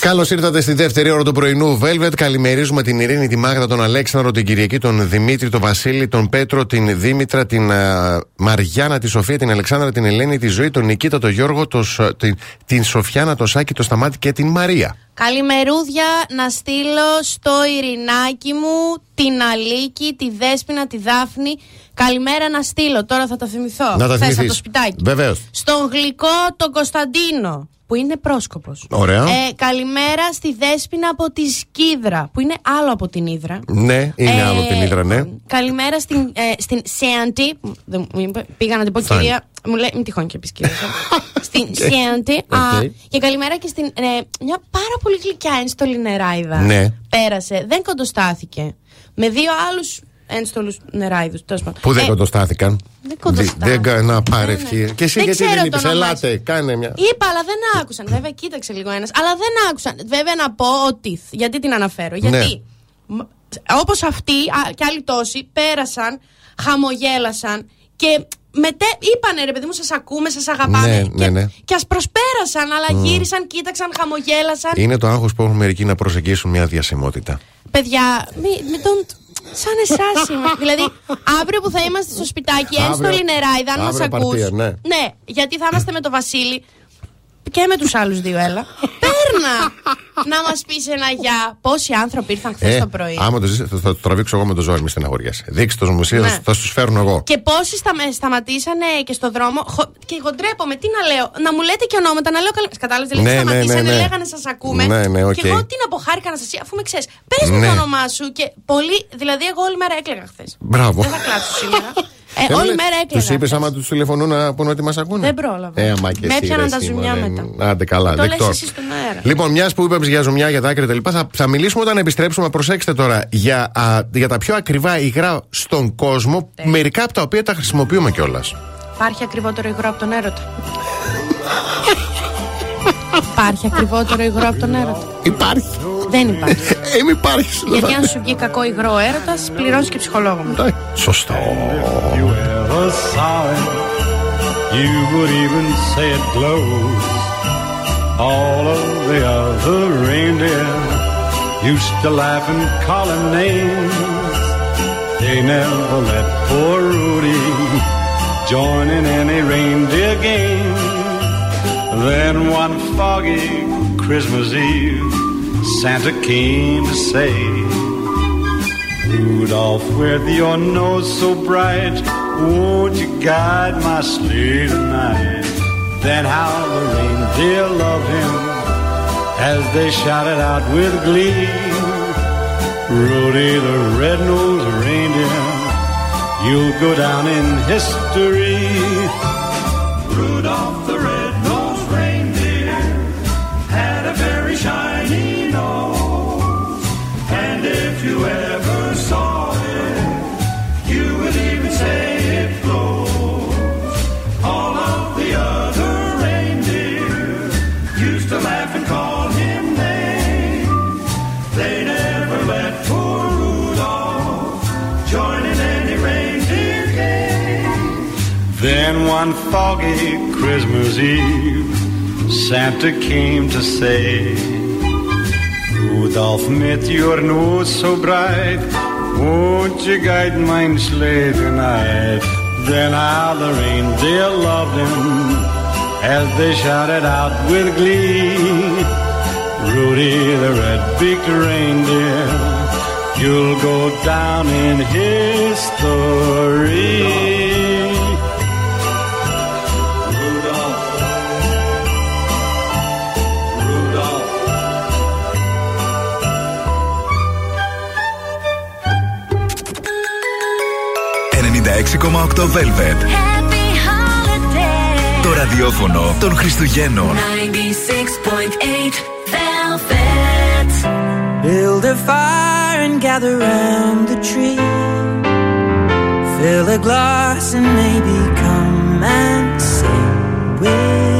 Καλώς ήρθατε στη δεύτερη ώρα του πρωινού Velvet. Καλημερίζουμε την Ειρήνη, τη Μάγδα, τον Αλέξανδρο, την Κυριακή, τον Δημήτρη, τον Βασίλη, τον Πέτρο, την Δήμητρα, την α, Μαριάννα, τη Σοφία, την Αλεξάνδρα, την Ελένη, τη Ζωή, τον Νικήτα, τον Γιώργο, το, Σ- την, την Σοφιάνα, τον Σάκη, τον Σταμάτη και την Μαρία. Καλημερούδια να στείλω στο Ειρηνάκι μου, την Αλίκη, τη Δέσποινα, τη Δάφνη. Καλημέρα να στείλω, τώρα θα τα θυμηθώ. Να τα Χθες από θυμηθείς. το σπιτάκι. Βεβαίως. Στον γλυκό τον Κωνσταντίνο, που είναι πρόσκοπος. Ωραία. Ε, καλημέρα στη Δέσποινα από τη Σκίδρα, που είναι άλλο από την Ήδρα. Ναι, είναι Ε, άλλο την Ήδρα, ναι. Καλημέρα στην, ε, στην Σέαντι. Δεν μου είπε, Πήγα να την πω Φτάνει. κυρία. Μου λέει, μην τυχόν και πεις κυρία. <laughs> στην Σέαντι. Οκ. Και καλημέρα και στην. ε, μια πάρα πολύ γλυκιά ένστολη νεράιδα. Ναι. Πέρασε. Δεν κοντοστάθηκε. Με δύο άλλους ένστολους νεράιδους. τέλος πάντων. Πού δεν Ε, κοντοστάθηκαν. δεν κοντοστάθηκαν. Δεν κα- να πάρε ευχή. Και εσύ Δεν γιατί ξέρω δεν το είπες, όνομά ελάτε, σου. κάνε μια. Είπα, αλλά δεν άκουσαν. Βέβαια, κοίταξε λίγο ένας. Αλλά δεν άκουσαν. Βέβαια, να πω ότι. Γιατί την αναφέρω. Ναι. Γιατί όπως αυτοί α, και άλλοι τόσοι πέρασαν, χαμογέλασαν και μετέ, είπανε ρε παιδί μου, σας ακούμε, σας αγαπάμε. Ναι, και, ναι, ναι. και ας προσπέρασαν, αλλά γύρισαν, κοίταξαν, χαμογέλασαν. Είναι το άγχος που έχουν μερικοί να προσεγγίσουν μια διασημότητα. Παιδιά, μην μη τον. Σαν εσάς είμαι. <laughs> δηλαδή, αύριο που θα είμαστε στο σπιτάκι, Αύριο- ένστολη νεράιδα, αν μα αύριο ακού. απαρτία, ναι. ναι, γιατί θα είμαστε με το Βασίλη και με τους άλλους δύο, έλα. Πέρνα να μας πεις ένα γεια. Πόσοι άνθρωποι ήρθαν χθες το πρωί. Ε, άμα το ζήσει, θα, θα το τραβήξω εγώ με το ζόρι, μη στεναχωριέσαι. Δείξτε το μουσείο, Ναι. θα, θα του φέρνω εγώ. Και πόσοι στα, σταματήσανε και στο δρόμο. χω- και εγώ ντρέπομαι, τι να λέω. Να μου λέτε και ονόματα, να λέω καλά. Κατάλαβες, δηλαδή Ναι, ναι, σταματήσανε, ναι, ναι. λέγανε σας ακούμε. Ναι, ναι, οκ. Και εγώ τι να πω, χάρηκα να σας αφού με ξέρεις. Πες μου Ναι. το όνομά σου και πολύ. Δηλαδή, εγώ όλη μέρα έκλαιγα χθες. Μπράβο. Δεν θα κλάψω σήμερα. <laughs> Ε, όλη μέρα έκλαιγα. Τους είπες χθες. άμα τους τηλεφωνούν να πούνε ότι μας ακούνε; Δεν πρόλαβα. Ε, άμα και Με εσύ, έπιαναν ρε, τα εσύ, ζουμιά μωρέ. μετά. Άντε καλά, Το λες δεκτό. εσύ στον αέρα. Λοιπόν, μιας που είπαμε για ζουμιά, για δάκρυα κτλ., θα, θα μιλήσουμε όταν επιστρέψουμε. Προσέξτε τώρα για, α, για τα πιο ακριβά υγρά στον κόσμο, Ναι. μερικά από τα οποία τα χρησιμοποιούμε κιόλας. Υπάρχει ακριβότερο υγρό από τον έρωτα. <laughs> Υπάρχει ακριβότερο υγρό από τον έρωτα. Υπάρχει. Δεν υπάρχει. Ε, μη υπάρχει. Γιατί αν σου βγει κακό υγρό έρωτα, πληρώνει και ψυχολόγο μου. Σωστό. you ever saw it, you would even say it glows. All of the other reindeer used to laugh and call him names. They never let poor Rudy join in any reindeer game. Then one foggy Christmas Eve, Santa came to say, Rudolph, with your nose so bright, won't you guide my sleigh tonight? Then how the reindeer loved him as they shouted out with glee. Rudy the red-nosed reindeer, you'll go down in history. Rudolph foggy Christmas Eve, Santa came to say, Rudolph, met your nose so bright, won't you guide my sleigh tonight? Then all the reindeer loved him as they shouted out with glee, Rudy the red-beaked reindeer, you'll go down in history. 6,8 Velvet. Happy holiday. Το ραδιόφωνο των Χριστουγέννων. 96.8 Velvet. Build a fire and gather round the tree. Fill a glass and maybe come and sing with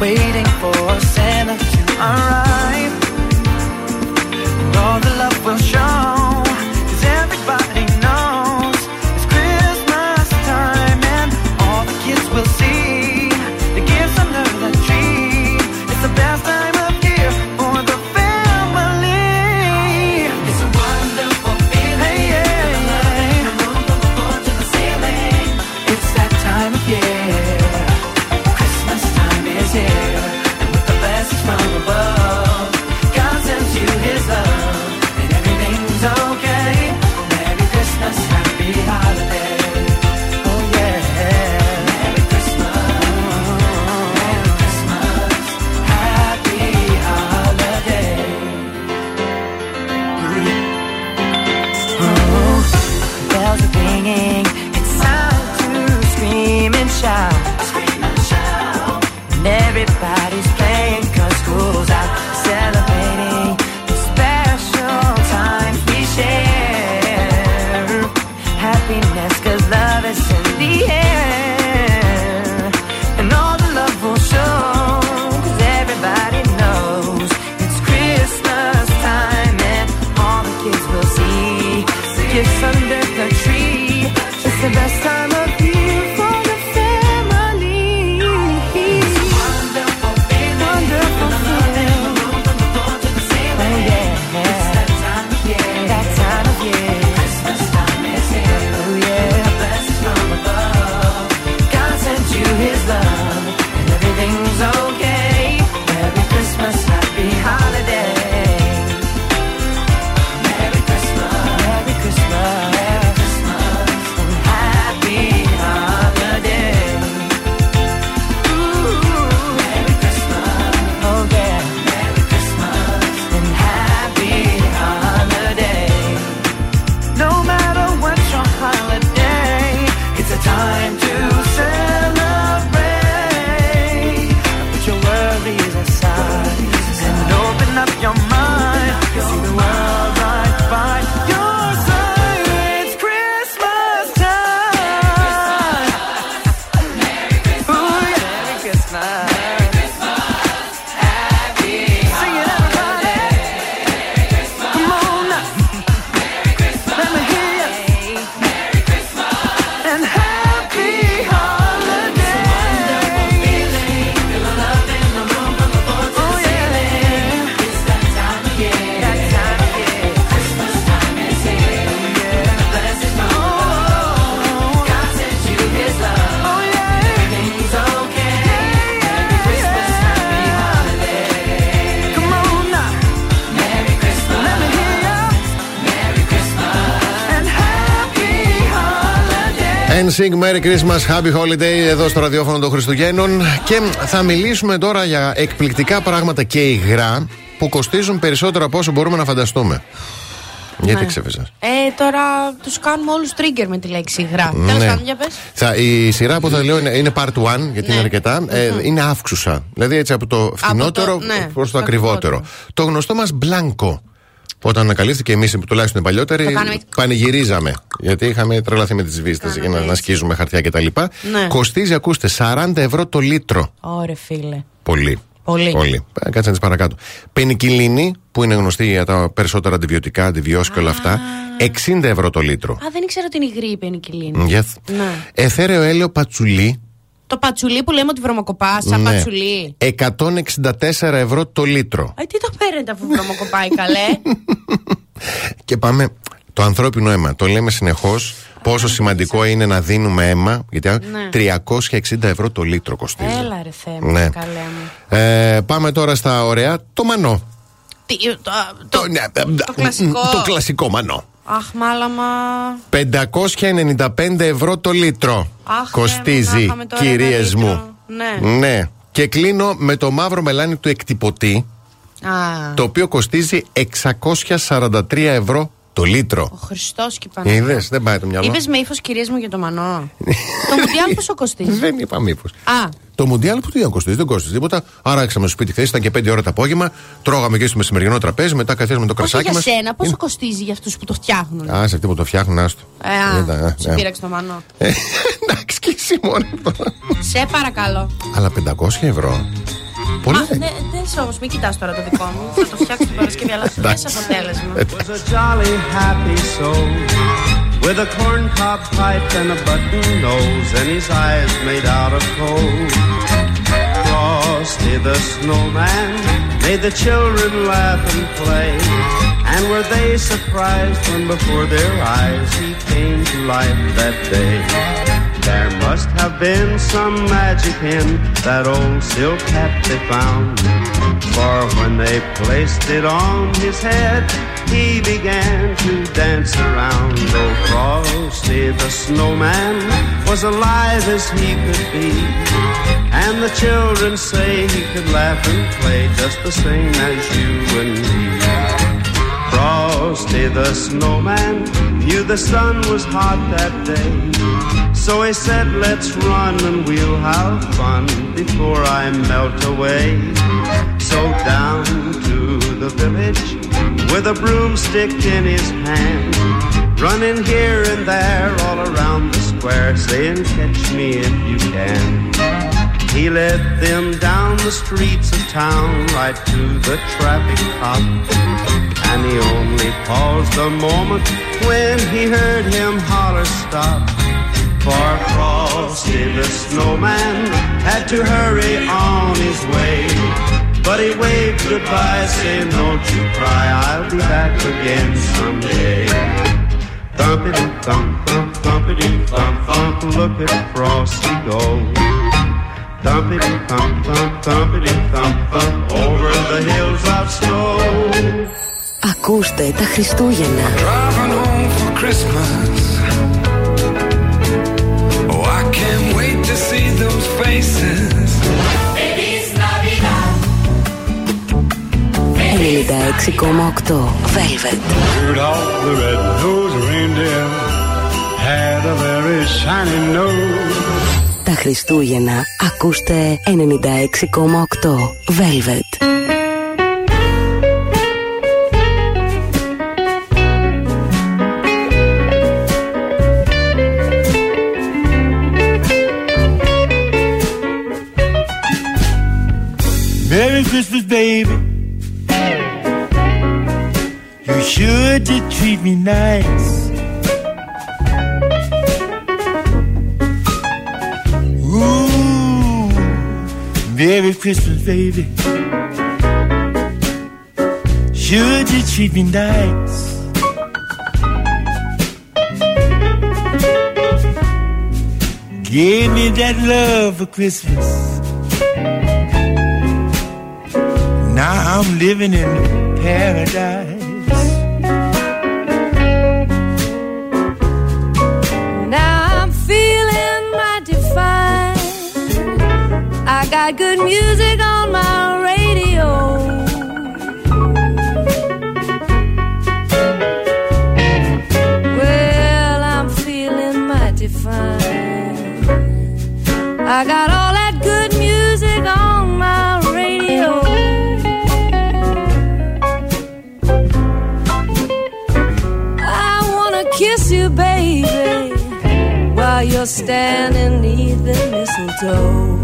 waiting for Santa to arrive. Holiday. NSYNC Merry Christmas, Happy Holiday εδώ στο ραδιόφωνο των Χριστουγέννων. Και θα μιλήσουμε τώρα για εκπληκτικά πράγματα και υγρά που κοστίζουν περισσότερο από όσο μπορούμε να φανταστούμε. Γιατί Ναι. ξέφυγα. Ε, τώρα τους κάνουμε όλους trigger με τη λέξη υγρά. Ναι. Τέλος πάντων, για πες. Θα, η σειρά που θα λέω είναι, είναι part 1, γιατί είναι αρκετά. Ε, είναι αύξουσα. Δηλαδή έτσι από το φθηνότερο το- ναι, προς το το ακριβότερο. Το γνωστό μας μπλάνκο. Όταν ανακαλύφθηκε εμείς, τουλάχιστον οι παλιότεροι, Το κάναμε- πανηγυρίζαμε. Γιατί είχαμε τρελαθεί με τις βίστες για να, να σκίζουμε χαρτιά κτλ. Ναι. Κοστίζει, ακούστε, 40 ευρώ το λίτρο. Ωρε φίλε. Πολύ. Πολύ. Πολύ. Ε, Κάτσε να τις παρακάτω. Πενικυλίνη, που είναι γνωστή για τα περισσότερα αντιβιωτικά, αντιβιώσει και όλα αυτά, 60 ευρώ το λίτρο. Α, δεν ήξερα ότι είναι υγρή η πενικυλίνη. Yes. Ναι. Εθέρεο έλαιο πατσουλί, Το πατσουλί που λέμε ότι βρωμοκοπάς, σαν Ναι. πατσουλί. 164 ευρώ το λίτρο. Ε, τι το παίρνετε αφού βρωμοκοπάει καλέ; <laughs> Και πάμε. Το ανθρώπινο αίμα. Το λέμε συνεχώς πόσο σημαντικό είναι να δίνουμε αίμα. Γιατί Ναι. 360 ευρώ το λίτρο κοστίζει. Έλα ρε Θεέ μου, Ναι. καλέ μου. Ε, πάμε τώρα στα ωραία. Το μανό. Τι, το, το, το κλασικό. Το κλασικό μανό. Αχ, μάλαμα. 595 ευρώ το λίτρο. Αχ, να Κοστίζει, είχαμε τώρα ένα κυρίε λίτρο. μου. Ναι. Ναι. Και κλείνω με το μαύρο μελάνι του εκτυπωτή, Α, το οποίο κοστίζει 643 ευρώ το λίτρο. ο Χριστός και η Παναγία. Είδες, δεν πάει το μυαλό. Είπες με ύφος κυρίες μου για το μανό. <laughs> το μουντιάλ πόσο κοστίζει; Δεν είπα μήπω. Α, Το Μουντιάλ που τι να κοστίζει, δεν κόστιζε τίποτα. Άραξαμε στο σπίτι χθες, ήταν και 5 ώρα το απόγευμα. Τρώγαμε και στο μεσημεριανό τραπέζι, μετά καθίσαμε το όχι κρασάκι για μας. σένα, πόσο κοστίζει για αυτούς που το φτιάχνουν; Α, σε αυτό που το φτιάχνουν, άστο. Ε, Δεν τα- α, ε, σου ε. πήραξε το μανό. Ε, Εντάξει, και εσύ μόνο αυτό. Σε παρακαλώ. Αλλά 500 ευρώ. Πολύ. Α, ναι, δες όμως, μην κοιτάς τώρα το δικό μου. Θα το φτιάξω την Παρασκευή, αλλά Εντάξει. δες αποτέλεσμα. was a jolly happy soul with a corncob pipe and a button nose and his eyes made out of coal. Frosty the snowman made the children laugh and play. And were they surprised when before their eyes he came to life that day? there must have been some magic in that old silk hat they found. For when they placed it on his head, he began to dance around. Oh, Frosty the snowman was alive as he could be. And the children say he could laugh and play just the same as you and me. Frosty the snowman knew the sun was hot that day. So he said, Let's run and we'll have fun before I melt away. So down to the village with a broomstick in his hand, running here and there all around the square, saying, Catch me if you can. He led them down the streets of town right to the traffic cop. And he only paused a moment when he heard him holler stop. For Frosty the snowman had to hurry on his way. But he waved goodbye, saying, Don't you cry, I'll be back again someday. Thumpity thump, thump, thumpity thump, thump, look at Frosty go. Thumpity thump, thump, thumpity thump, thump, over the hills of snow. Ακούστε τα Χριστούγεννα. Driving home for Christmas. Oh, I can't wait to see those faces. Feliz Navidad. 96,8 Velvet. Rudolph the red-nosed reindeer had a very shiny nose. Τα Χριστούγεννα ακούστε 96,8 Velvet. Christmas, baby. You sure did treat me nice. Ooh, Merry Christmas, baby. Sure did treat me nice. Give me that love for Christmas. Now I'm living in paradise. Now I'm feeling mighty fine. I got good music on my radio. Well, I'm feeling mighty fine. I got you're standing neath the mistletoe.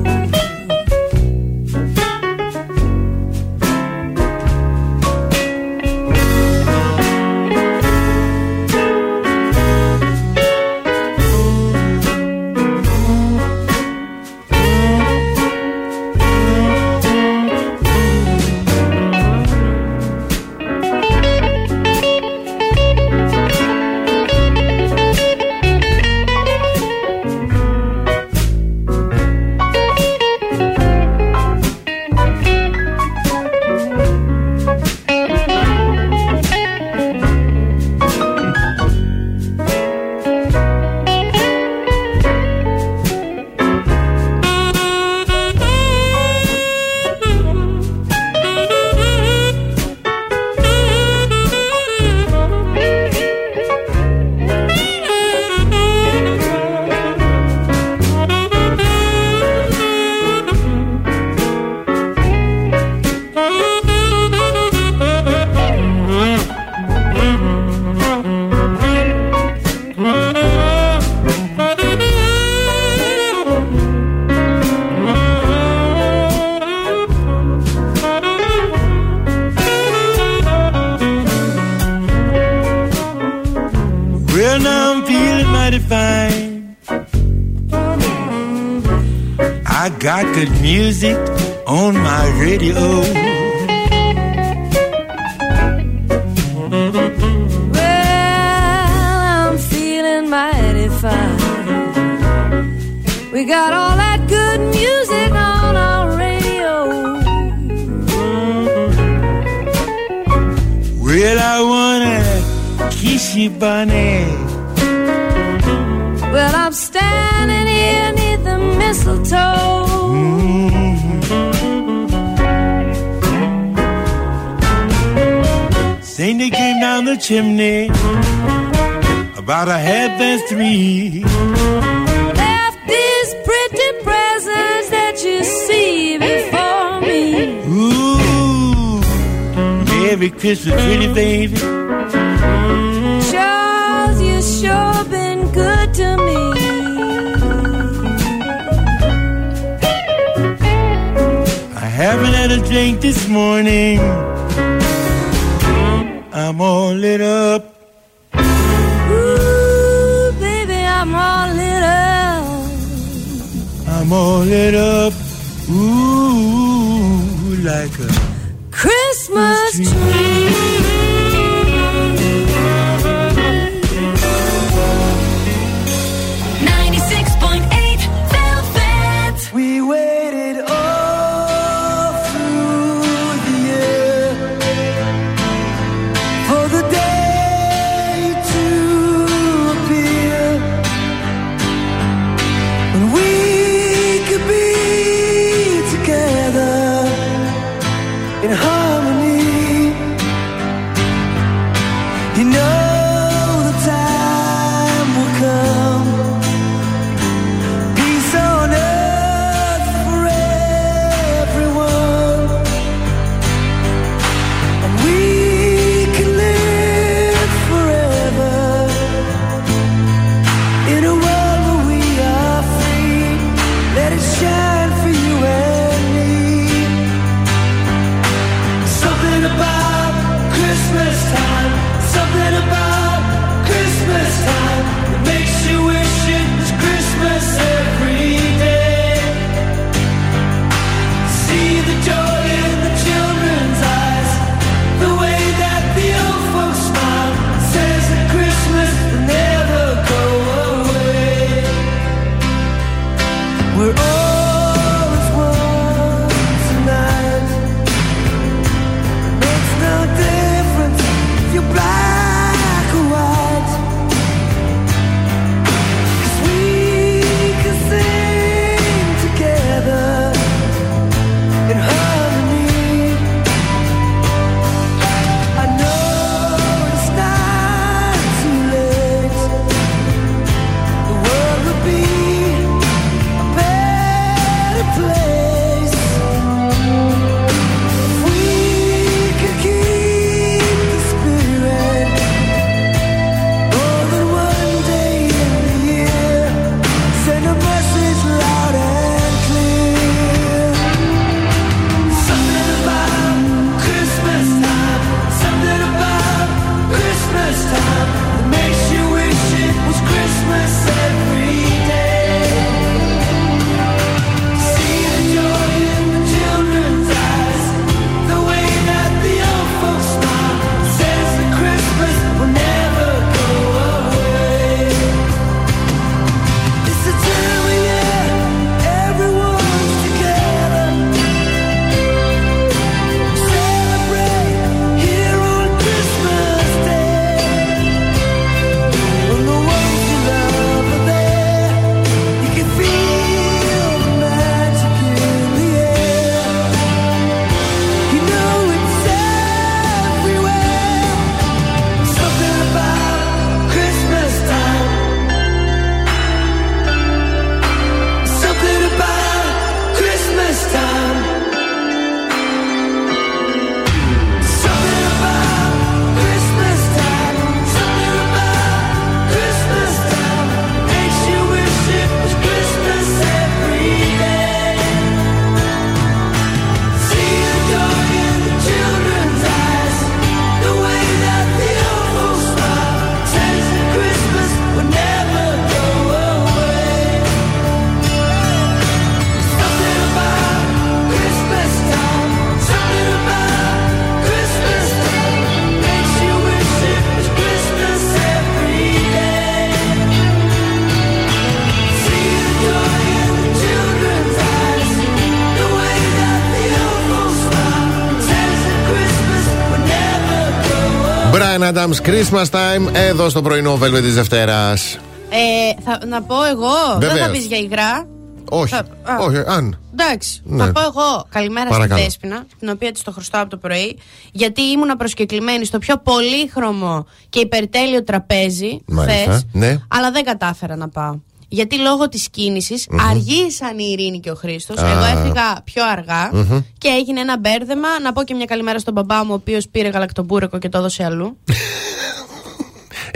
Christmas time, εδώ στο πρωινό Velvet της Δευτέρας. Ε, θα, να πω εγώ, δεν θα Βεβαίως. πεις για υγρά. Όχι. Θα- α. Όχι, αν. Εντάξει, Ναι. θα πω εγώ καλημέρα Παρακαλώ. στη Δέσποινα, την οποία της το χρωστάω από το πρωί, γιατί ήμουνα προσκεκλημένη στο πιο πολύχρωμο και υπερτέλειο τραπέζι Μάλιστα, χθες, ναι. αλλά δεν κατάφερα να πάω. Γιατί λόγω της κίνησης Μμμ. αργήσαν η Ειρήνη και ο Χρήστος. Α. Εγώ έφυγα πιο αργά Μμμ. και έγινε ένα μπέρδεμα. Να πω και μια καλημέρα στον μπαμπά μου, ο οποίος πήρε γαλακτομπούρεκο και το έδωσε αλλού. <laughs>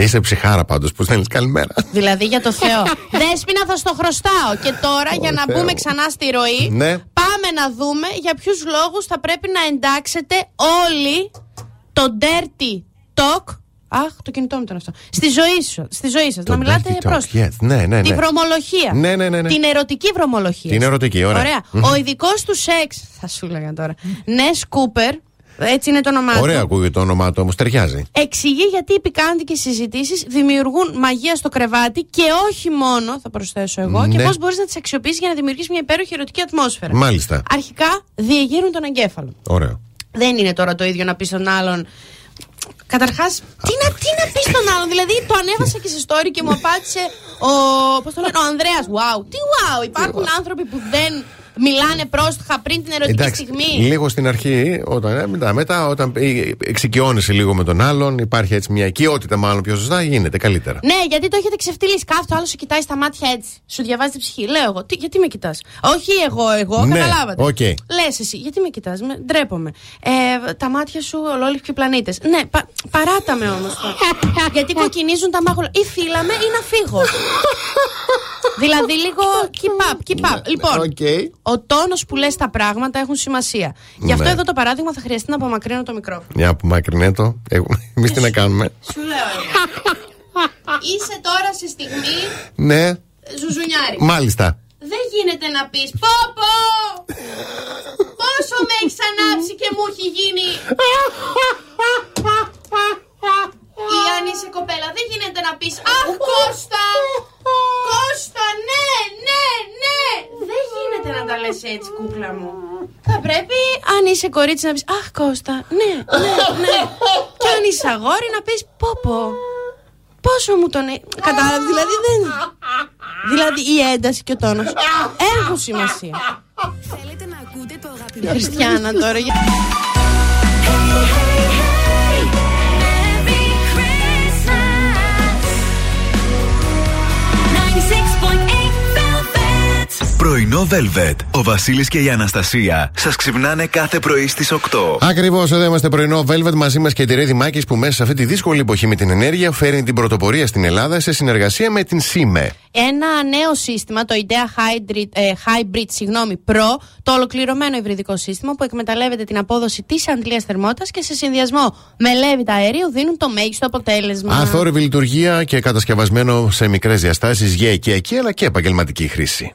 Είσαι ψυχάρα πάντως που στέλνεις καλημέρα. δηλαδή για το Θεό. <laughs> Δέσποινα θα στο χρωστάω. Και τώρα για να Θεέ μπούμε μου. ξανά στη ροή, Ναι. πάμε να δούμε για ποιους λόγους θα πρέπει να εντάξετε όλοι το dirty talk. Αχ, το κινητό μου ήταν αυτό. Στη ζωή, σου, στη ζωή σας. Το να μιλάτε dirty talk, πρόσωπα. yes. Ναι, ναι, ναι. Τη βρωμολογία. Ναι, ναι, ναι, ναι. Την ερωτική βρωμολογία. Την ερωτική, ωραία. Μμμ. Ο ειδικός του σεξ, θα σου έλεγα τώρα. Νες Κούπερ, έτσι είναι το όνομά του. Ωραία ακούγεται το όνομά του όμως, ταιριάζει. Εξηγεί γιατί οι πικάντικες συζητήσεις δημιουργούν μαγεία στο κρεβάτι και όχι μόνο, θα προσθέσω εγώ, και Ναι. πώς μπορείς να τις αξιοποιήσεις για να δημιουργήσεις μια υπέροχη ερωτική ατμόσφαιρα. Μάλιστα. Αρχικά, διεγείρουν τον εγκέφαλο. Ωραίο. Δεν είναι τώρα το ίδιο να πεις στον άλλον. Καταρχάς, τι να, τι να πεις στον άλλον; Δηλαδή, το ανέβασα και σε story και μου απάντησε ο. Πώς το λένε, ο Ανδρέας. Wow. Τι wow. Υπάρχουν άνθρωποι που δεν μιλάνε πρόστιχα πριν την ερωτική Εντάξει, στιγμή. λίγο στην αρχή, όταν, ε, μετά, μετά, όταν ε, εξοικειώνεσαι λίγο με τον άλλον, υπάρχει έτσι μια οικειότητα, μάλλον πιο σωστά, γίνεται καλύτερα. Ναι, γιατί το έχετε ξεφτυλίσει. Κάθε άλλο σου κοιτάει στα μάτια έτσι. Σου διαβάζει την ψυχή. Λέω εγώ, τι, γιατί με κοιτάς; Όχι εγώ, εγώ, Ναι, καταλάβατε. οκ. Λες εσύ, γιατί με κοιτάς, με, ντρέπομαι. Ε, τα μάτια σου ολόλευκοι πλανήτες. Ναι, πα, παράτα με όμω. <laughs> γιατί κοκκινίζουν τα μάγουλα. Ή φίλα με ή να φύγω. <laughs> δηλαδή λίγο keep up, keep up. Λοιπόν, ο τόνος που λες τα πράγματα έχουν σημασία. Γι' αυτό Ναι. εδώ το παράδειγμα θα χρειαστεί να απομακρύνω το μικρόφωνο. Μια απομακρυνέ το. Εμείς τι να κάνουμε; Σου λέω εγώ. Είσαι τώρα σε στιγμή Ναι, ζουζουνιάρη. μάλιστα. Δεν γίνεται να πεις πω πω Πόσο με έχεις ανάψει και μου έχει γίνει Ή αν είσαι κοπέλα δεν γίνεται να πεις Αχ Κώστα Κώστα ναι ναι ναι. Δεν γίνεται να τα λες έτσι κούκλα μου. Θα πρέπει αν είσαι κορίτσι να πεις Αχ Κώστα ναι ναι ναι Και αν είσαι αγόρι να πεις πω πω Πόσο μου τον ε- Κατάλαβες δηλαδή δεν Δηλαδή η ένταση και ο τόνος. Έχουν σημασία Θέλετε να ακούτε το Η αγαπημένο Χριστιανά τώρα Πρωινό Velvet. Ο Βασίλης και η Αναστασία σας ξυπνάνε κάθε πρωί στις 8. Ακριβώς εδώ είμαστε πρωινό Velvet μαζί μας και τη Ρέδη Μάκης που μέσα σε αυτή τη δύσκολη εποχή με την ενέργεια φέρνει την πρωτοπορία στην Ελλάδα σε συνεργασία με την ΣΥΜΕ. Ένα νέο σύστημα, το IDEA Hybrid, ε, Hybrid συγγνώμη, Pro, το ολοκληρωμένο υβριδικό σύστημα που εκμεταλλεύεται την απόδοση της αντλία θερμότητας και σε συνδυασμό με λέβητα αερίου δίνουν το μέγιστο αποτέλεσμα. Αθόρυβη λειτουργία και κατασκευασμένο σε μικρές διαστάσεις για οικιακή αλλά και επαγγελματική χρήση.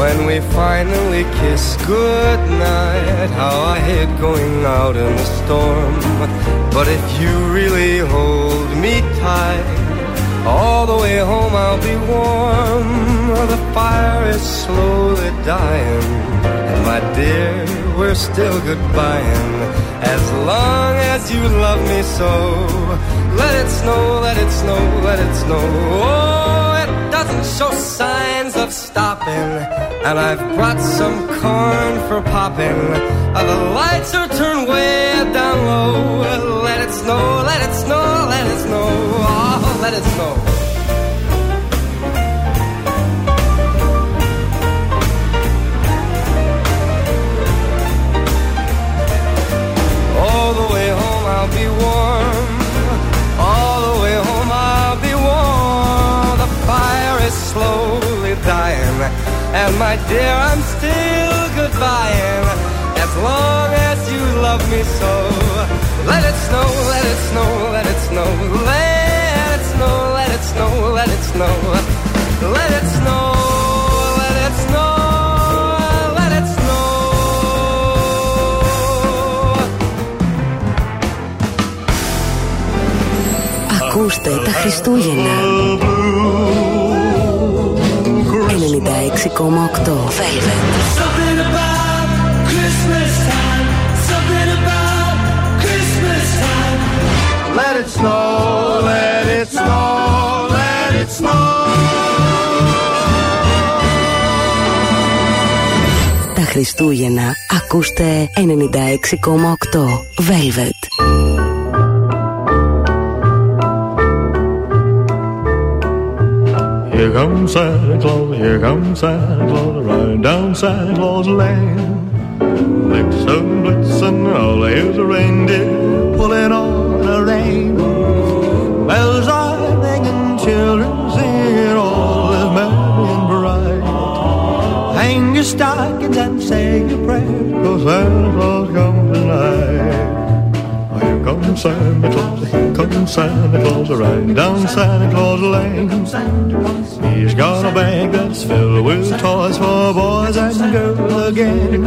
When we finally kiss goodnight, how I hate going out in the storm. But if you really hold me tight, all the way home I'll be warm. The fire is slowly dying, and my dear, we're still goodbying. As long as you love me so, let it snow, let it snow, let it snow. Oh, show signs of stopping. And I've brought some corn for popping. Uh, the lights are turned way down low. Let it snow, let it snow, let it snow. Oh, let it snow. And my dear, I'm still goodbying. As long as you love me so. Let it snow, let it snow, let it snow. Let it snow, let it snow, let it snow, let it snow, let it snow, let it snow. Ακούστε τα Χριστούγεννα. 96,8 velvet. Τα Χριστούγεννα ακούστε. 96,8 velvet. Here comes Santa Claus, here comes Santa Claus, riding down Santa Claus Lane. Blitzen, blitzen, all here's a reindeer pulling on a rein. Bells are ringing, children singing, all is merry and bright. Hang your stockings and say your prayers, 'cause Santa Claus comes tonight. Comes Santa Claus, comes Santa Claus, riding down Santa Claus Lane. He's got a bag that's filled with toys for boys and girls again.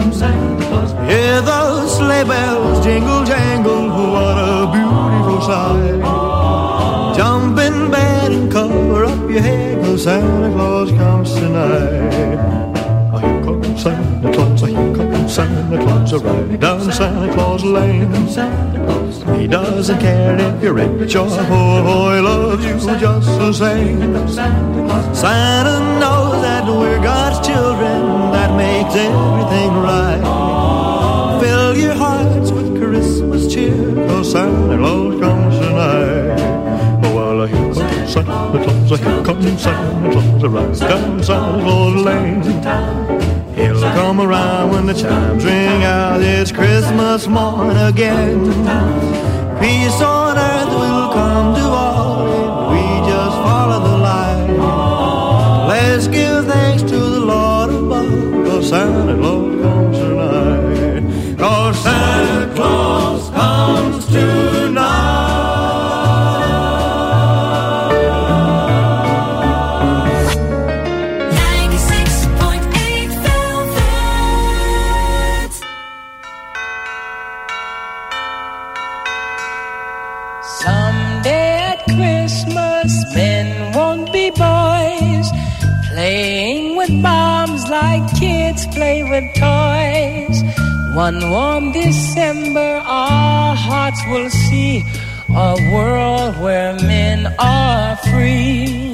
Hear those sleigh bells jingle jangle, what a beautiful sight. Jump in bed and cover up your head, 'cause Santa Claus comes tonight. Here comes Santa Claus, here comes Santa Claus, riding down Santa Claus Lane. He doesn't care if you're rich or poor, he loves you just the same. Santa knows that we're God's children, that makes everything right. Fill your hearts with Christmas cheer, cause Santa Claus comes tonight. Oh, well, here comes Santa Claus, here comes Santa Claus, right down Santa Claus Lane. He'll come around when the chimes ring out, it's Christmas morn again. Peace on earth will come to all are free.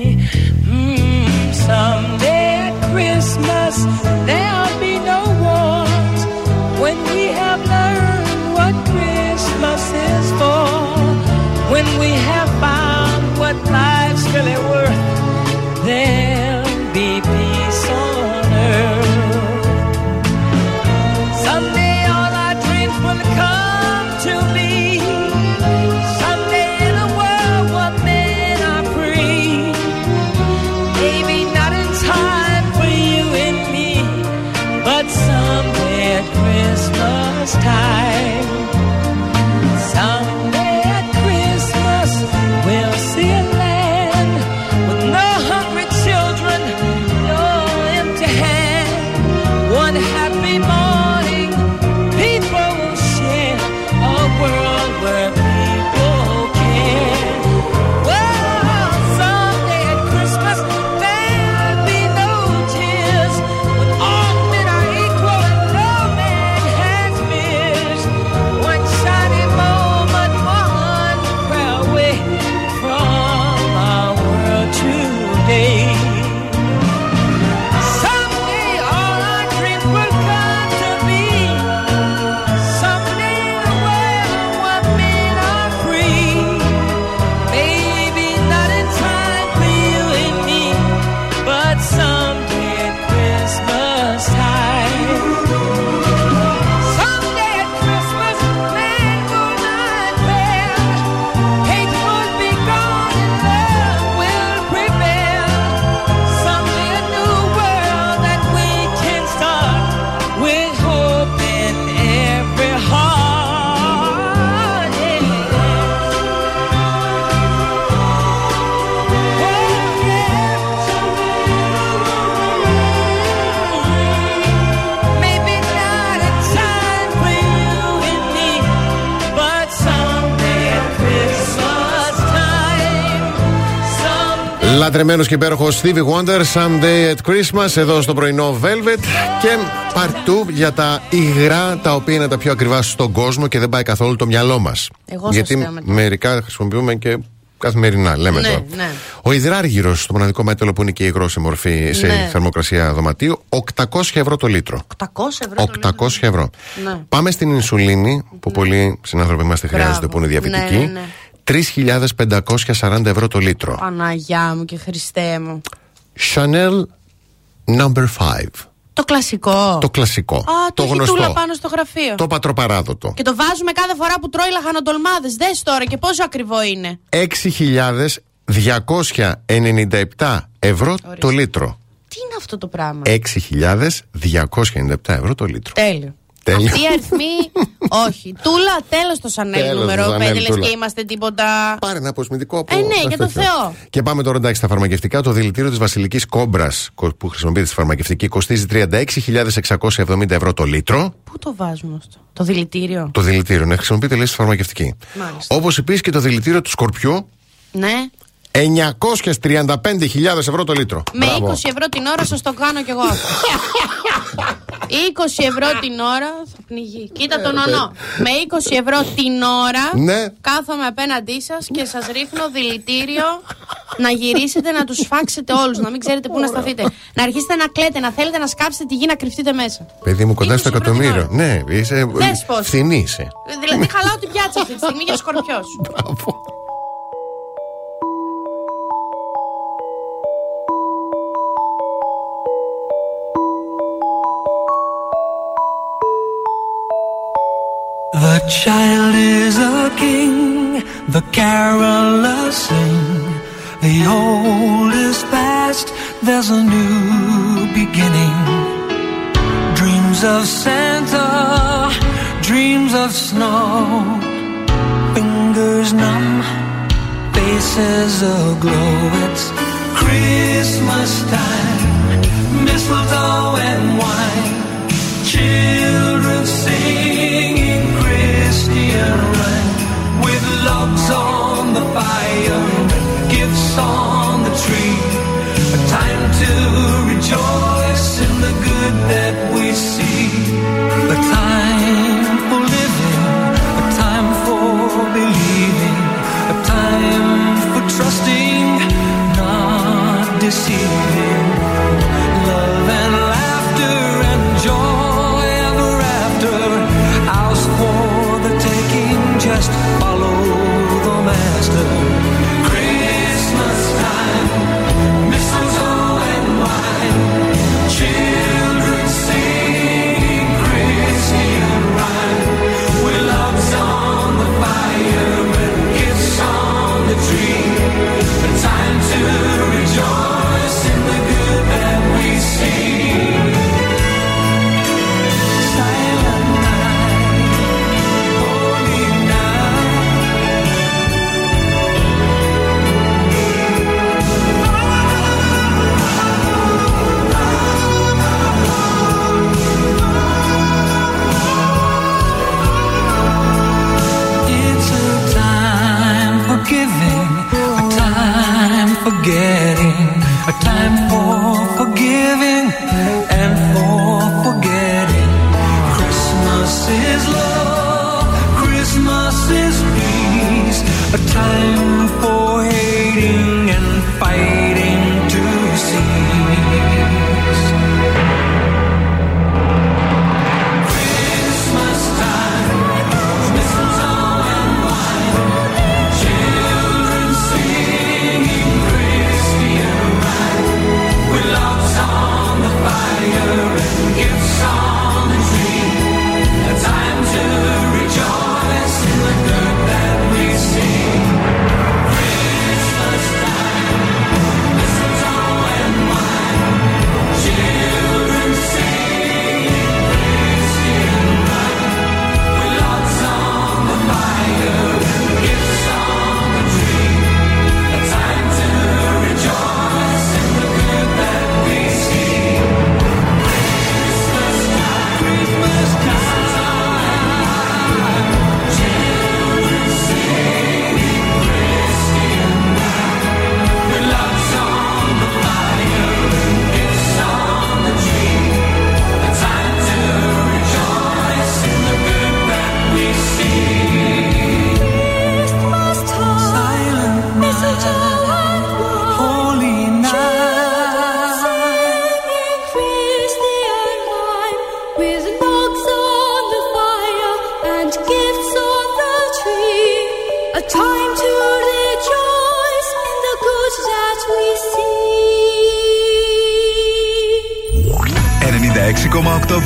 Λατρεμένο και υπέροχος Stevie Wonder, Someday at Christmas, εδώ στο πρωινό Velvet. Και παρτού για τα υγρά τα οποία είναι τα πιο ακριβά στον κόσμο και δεν πάει καθόλου το μυαλό μας. Εγώ σας Γιατί λέω μετά. μερικά χρησιμοποιούμε και καθημερινά, λέμε Ναι, τώρα. ναι. Ο υδράργυρο, το μοναδικό μέταλλο που είναι και υγρό σε μορφή σε Ναι. θερμοκρασία δωματίου, 800 ευρώ το λίτρο. 800 ευρώ. το 800 ευρώ. Ναι. Πάμε στην ινσουλίνη, που πολλοί συνάνθρωποι μας τη χρειάζονται που είναι διαβητικοί. Ναι, ναι, ναι. 3.540 ευρώ το λίτρο. Παναγιά μου και Χριστέ μου. Chanel number 5. Το κλασικό. Το κλασικό. Α, το, το έχει γνωστό. τούλα πάνω στο γραφείο. Το πατροπαράδοτο. Και το βάζουμε κάθε φορά που τρώει λαχανοτολμάδες. Δες τώρα και πόσο ακριβό είναι. 6.297 ευρώ το λίτρο. Τι είναι αυτό το πράγμα; 6.297 ευρώ το λίτρο. Τέλειο. Τέλειο. Αυτοί οι αριθμοί, όχι. Τούλα, τέλος το Σανέλ Τέλος το νούμερο 5, Chanel, λες τούλα. και είμαστε τίποτα. Πάρε ένα αποσμητικό από Ε, ναι, για το Θεό. Και πάμε τώρα εντάξει στα φαρμακευτικά. Το δηλητήριο της Βασιλικής Κόμπρας που χρησιμοποιείται στη φαρμακευτική κοστίζει 36.670 ευρώ το λίτρο. Πού το βάζουμε αυτό. Το δηλητήριο; Το δηλητήριο, ναι, χρησιμοποιείται λέει στη φαρμακευτική. Μάλιστα. Όπως επίσης και το δηλητήριο του σκορπιού, Ναι. 935.000 ευρώ το λίτρο. Με Μπράβο. 20 ευρώ την ώρα σας το κάνω κι εγώ αυτό. 20 ευρώ την ώρα θα πνιγεί. Κοίτα τον ονό. Με 20 ευρώ την ώρα Ναι. κάθομαι απέναντί σας και σας ρίχνω δηλητήριο να γυρίσετε να τους φάξετε όλους. Να μην ξέρετε πού να σταθείτε. Να αρχίσετε να κλαίτε, να θέλετε να σκάψετε τη γη να κρυφτείτε μέσα. Παιδί μου κοντά στο εκατομμύριο. Ναι, είσαι. Δες πώς. Φθηνή είσαι. Δηλαδή χαλάω την πιάτσα αυτή τη στιγμή για σκορπιό. The child is a king, the carolers sing. The old is past, there's a new beginning. Dreams of Santa, dreams of snow. Fingers numb, faces aglow. It's Christmas time, mistletoe and wine. Children singing Rhyme with logs on the fire, gifts on the tree. A time to rejoice in the good that we see. A time forgiving and for forgetting. Christmas is love, Christmas is peace, a time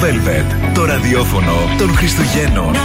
Velvet. Το ραδιόφωνο των Χριστουγέννων.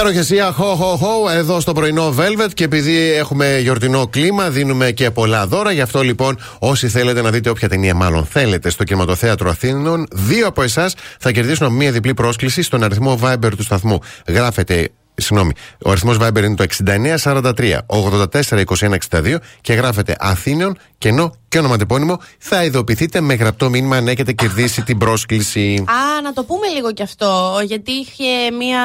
Υπέροχε η χω χω χω εδώ στο πρωινό Velvet και επειδή έχουμε γιορτινό κλίμα δίνουμε και πολλά δώρα. Γι' αυτό λοιπόν όσοι θέλετε να δείτε όποια ταινία μάλλον θέλετε στο κινηματοθέατρο Αθήνων, δύο από εσάς θα κερδίσουν μία διπλή πρόσκληση στον αριθμό Viber του σταθμού. Γράφετε Συγγνώμη, ο αριθμός Viber είναι το 6943 842162 και γράφετε Αθήνων, κενό και ονοματεπώνυμο. Θα ειδοποιηθείτε με γραπτό μήνυμα αν έχετε κερδίσει την πρόσκληση. Α, να το πούμε λίγο κι αυτό, γιατί είχε μία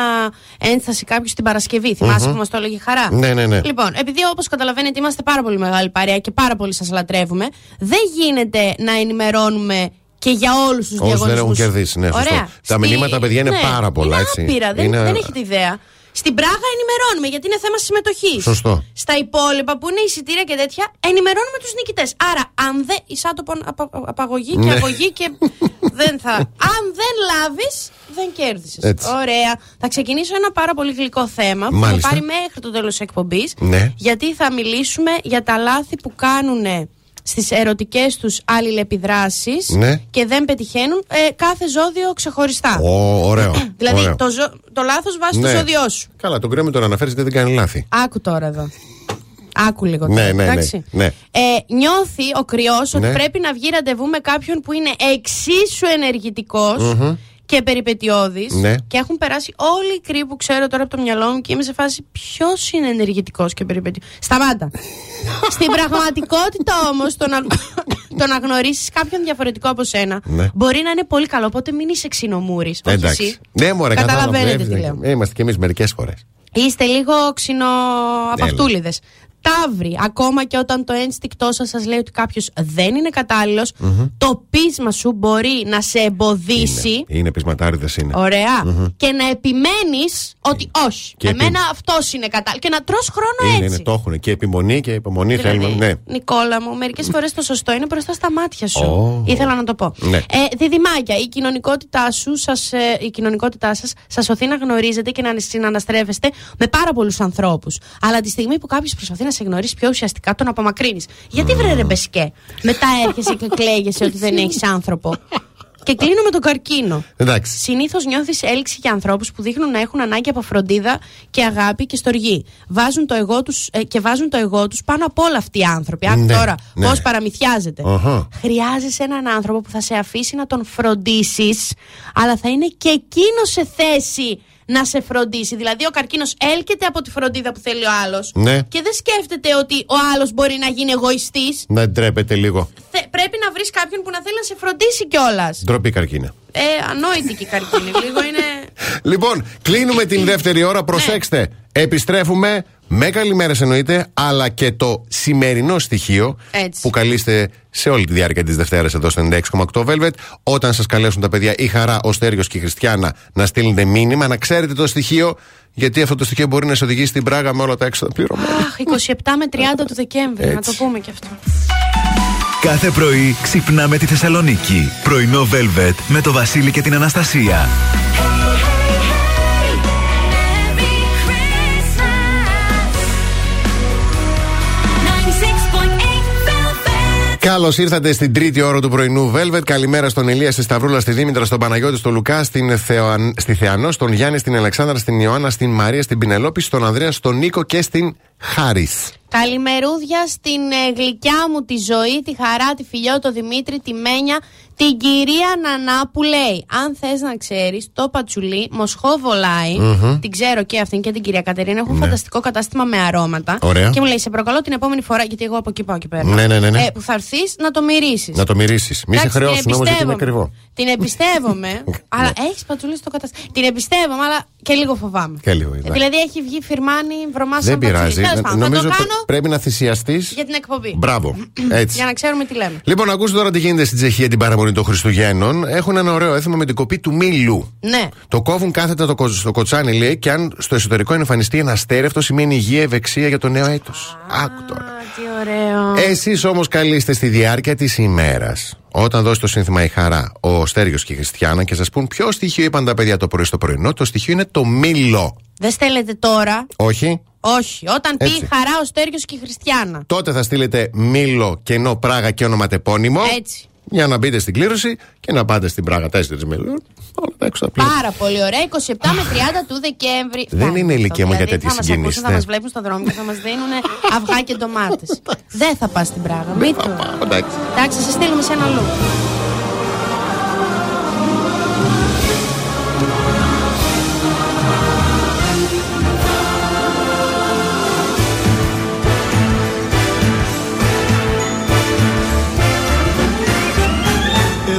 ένσταση κάποιος την Παρασκευή. Θυμάσαι Μμμ. που μας το έλεγε η χαρά; Ναι, ναι, ναι. Λοιπόν, επειδή όπως καταλαβαίνετε είμαστε πάρα πολύ μεγάλη παρέα και πάρα πολύ σας λατρεύουμε, δεν γίνεται να ενημερώνουμε και για όλους τους Όσοι διαγωνισμού. δεν έχουν κερδίσει, ναι, σωστό. Τα μηνύματα, παιδιά, είναι πάρα πολλά, είναι έτσι. Άπειρα, δεν, Είναι- δεν έχετε ιδέα. Στην Πράγα ενημερώνουμε γιατί είναι θέμα συμμετοχής. Σωστό. Στα υπόλοιπα που είναι εισιτήρια και τέτοια, ενημερώνουμε τους νικητές. Άρα, αν δεν. Ισάτοπο απα, απαγωγή και Ναι. αγωγή και. <laughs> δεν θα. Αν δεν λάβεις, δεν κέρδισες. Έτσι. Ωραία. Θα ξεκινήσω ένα πάρα πολύ γλυκό θέμα που θα Μάλιστα. πάρει μέχρι το τέλος της εκπομπής. Ναι. Γιατί θα μιλήσουμε για τα λάθη που κάνουν στις ερωτικές τους αλληλεπιδράσεις Ναι. και δεν πετυχαίνουν ε, κάθε ζώδιο ξεχωριστά. Ω, ωραίο. <clears throat> Δηλαδή ωραίο. το, ζω- το λάθος βάζει Ναι. το ζώδιό σου. Καλά, τον κρέμα τον αναφέρεις γιατί δεν κάνει λάθη. Άκου τώρα εδώ. Άκου λίγο Ναι, τώρα. ναι, ναι, εντάξει. ναι. Ε, νιώθει ο κρυός ότι Ναι. πρέπει να βγει ραντεβού με κάποιον που είναι εξίσου ενεργητικός Μμμ. Και περιπετειώδης Ναι. Και έχουν περάσει όλοι οι κρύοι που ξέρω τώρα από το μυαλό μου και είμαι σε φάση ποιος είναι ενεργητικός και περιπετειώδης. Σταμάτα. <laughs> Στην πραγματικότητα όμως, το να, το να γνωρίσεις κάποιον διαφορετικό από σένα Ναι. μπορεί να είναι πολύ καλό. Οπότε μην είσαι ξινομούρης. Εντάξει. Ναι, μωρέ, Καταλαβαίνετε κατάλαβα. τι λέω. Ε, Είμαστε κι εμείς μερικές φορές. Είστε λίγο ξινοαπαυτούλιδε. Ταύροι, ακόμα και όταν το ένστικτό σας σας λέει ότι κάποιος δεν είναι κατάλληλος, το πείσμα σου μπορεί να σε εμποδίσει. Είναι πεισματάριδες είναι. Ωραία. Μμμ. Και να επιμένεις ότι όχι. Και εμένα επι- αυτός είναι κατάλληλος. Και να τρως χρόνο Είναι, έτσι. είναι, το έχουν. Και επιμονή και υπομονή Δηλαδή, θέλουμε. Ναι. Νικόλα μου, μερικές φορές το σωστό είναι μπροστά στα μάτια σου. Ω. Ήθελα να το πω. Ναι. Ε, διδυμάκια, η κοινωνικότητά σου, σας, ε, η κοινωνικότητά σας σας σωθεί να γνωρίζετε και να συναναστρέφεστε με πάρα πολλούς ανθρώπους. Αλλά τη στιγμή που κάποιος προσπαθεί να σε γνωρίσει πιο ουσιαστικά, τον απομακρύνεις. Γιατί βρε ρε μπεσκέ. Μετά έρχεσαι και κλαίγεσαι ότι δεν έχεις άνθρωπο. Και κλείνω με τον καρκίνο. Εντάξει. Συνήθως νιώθεις έλξη για ανθρώπους που δείχνουν να έχουν ανάγκη από φροντίδα και αγάπη και στοργή. Βάζουν το εγώ τους, ε, και βάζουν το εγώ τους πάνω από όλα αυτοί οι άνθρωποι. Άκου Ναι, τώρα ναι. πώς παραμυθιάζεται. Αχα. Χρειάζεσαι έναν άνθρωπο που θα σε αφήσει να τον φροντίσεις, αλλά θα είναι και εκείνο σε θέση να σε φροντίσει. Δηλαδή, ο καρκίνος έλκεται από τη φροντίδα που θέλει ο άλλος. Ναι. Και δεν σκέφτεται ότι ο άλλος μπορεί να γίνει εγωιστής. Να ντρέπετε λίγο. Πρέπει να βρεις κάποιον που να θέλει να σε φροντίσει κιόλας. Ντροπή καρκίνα. Ε, ανόητη και η καρκίνη. Λίγο είναι. <laughs> Λοιπόν, κλείνουμε την δεύτερη ώρα. Προσέξτε. Επιστρέφουμε με καλημέρες εννοείται, αλλά και το σημερινό στοιχείο Έτσι. που καλείστε σε όλη τη διάρκεια της Δευτέρας εδώ στο 96,8 Velvet. Όταν σας καλέσουν τα παιδιά η Χαρά, ο Στέριος και η Χριστιανά να στείλετε μήνυμα, να ξέρετε το στοιχείο, γιατί αυτό το στοιχείο μπορεί να σε οδηγήσει στην Πράγα με όλα τα έξοδα πληρωμένα. Αχ, 27 με 30 του Δεκέμβρη. Να το Έτσι. πούμε κι αυτό. Κάθε πρωί ξυπνάμε τη Θεσσαλονίκη. Πρωινό Velvet με το Βασίλη και την Αναστασία. Καλώς ήρθατε στην τρίτη ώρα του πρωινού Velvet. Καλημέρα στον Ηλία, στη Σταυρούλα, στη Δήμητρα, στον Παναγιώτη, στον Λουκά, στην Θεοαν... στη Θεανό, στον Γιάννη, στην Αλεξάνδρα, στην Ιωάννα, στην Μαρία, στην Πινελόπη, στον Ανδρέα, στον Νίκο και στην Χάρη. Καλημερούδια στην ε, γλυκιά μου τη ζωή, τη χαρά, τη φιλιό, το Δημήτρη, τη Μένια, την κυρία Νανά που λέει: Αν θες να ξέρεις, το πατσουλί Μοσχόβολάει. Μμμ. Την ξέρω και αυτήν και την κυρία Κατερίνα. Έχουν Ναι. φανταστικό κατάστημα με αρώματα. Ωραία. Και μου λέει: Σε προκαλώ την επόμενη φορά, γιατί εγώ από εκεί πάω και παίρνω. Ναι, ναι, ναι, ναι. Ε, που θα έρθεις να το μυρίσεις. Να το μυρίσεις. Μη σε Εντάξει, χρεώσουν την όμως γιατί είναι εμπιστεύομαι. ακριβό. Την εμπιστεύομαι, <laughs> αλλά έχεις πατσουλί στο κατάστημα. Την εμπιστεύομαι, αλλά και λίγο φοβάμαι. Και λίγο, Ε, εντάξει. Δηλαδή έχει βγει φυρμάνι, βρωμά Δεν σαν πατσουλί. πειράζει. Τέλος πάντων, θα Νομίζω το ότι κάνω πρέπει να θυσιαστείς. για την εκπομπή. Μπράβο. <clears throat> Έτσι. Για να ξέρουμε τι λέμε. Λοιπόν, ακούστε τώρα τι γίνεται στην Τσεχία την παραμονή των Χριστουγέννων. Έχουν ένα ωραίο έθιμο με την κοπή του μήλου. Ναι. Το κόβουν κάθετα το, κο- στο κοτσάνι, λέει, και αν στο εσωτερικό εμφανιστεί ένα αστέρι, αυτό σημαίνει υγεία, ευεξία για το νέο έτος. Άκου τώρα. Τι ωραίο. Εσείς όμως καλείστε στη διάρκεια της ημέρας, όταν δώσει το σύνθημα η χαρά, ο Στέριος και η Χριστιανά, και σας πούν ποιο στοιχείο είπαν τα παιδιά το πρωί στο πρωινό, το στοιχείο είναι το μήλο. Δεν στέλνετε τώρα. Όχι. Όχι. Όταν πει Έτσι. χαρά ο Στέργιος και η Χριστιανά. Τότε θα στείλετε μήλο, κενό, πράγα και ονοματεπώνυμο. Έτσι. Για να μπείτε στην κλήρωση και να πάτε στην Πράγα 4 μιλίων. Όλα τα έξω τα πλήρη. Πάρα πολύ ωραία. 27 με 30 του Δεκέμβρη. Δεν Φτάνει είναι αυτό, ηλικία μου για δηλαδή, τέτοιες Θα μας συγκινήσεις, ακούσουν, θα ναι. μα βλέπουν στο δρόμο και θα μας δίνουν αυγά και ντομάτες. Δεν θα πας στην Πράγα. Μην το. Εντάξει. Εντάξει, σε στείλουμε σε ένα λόγο.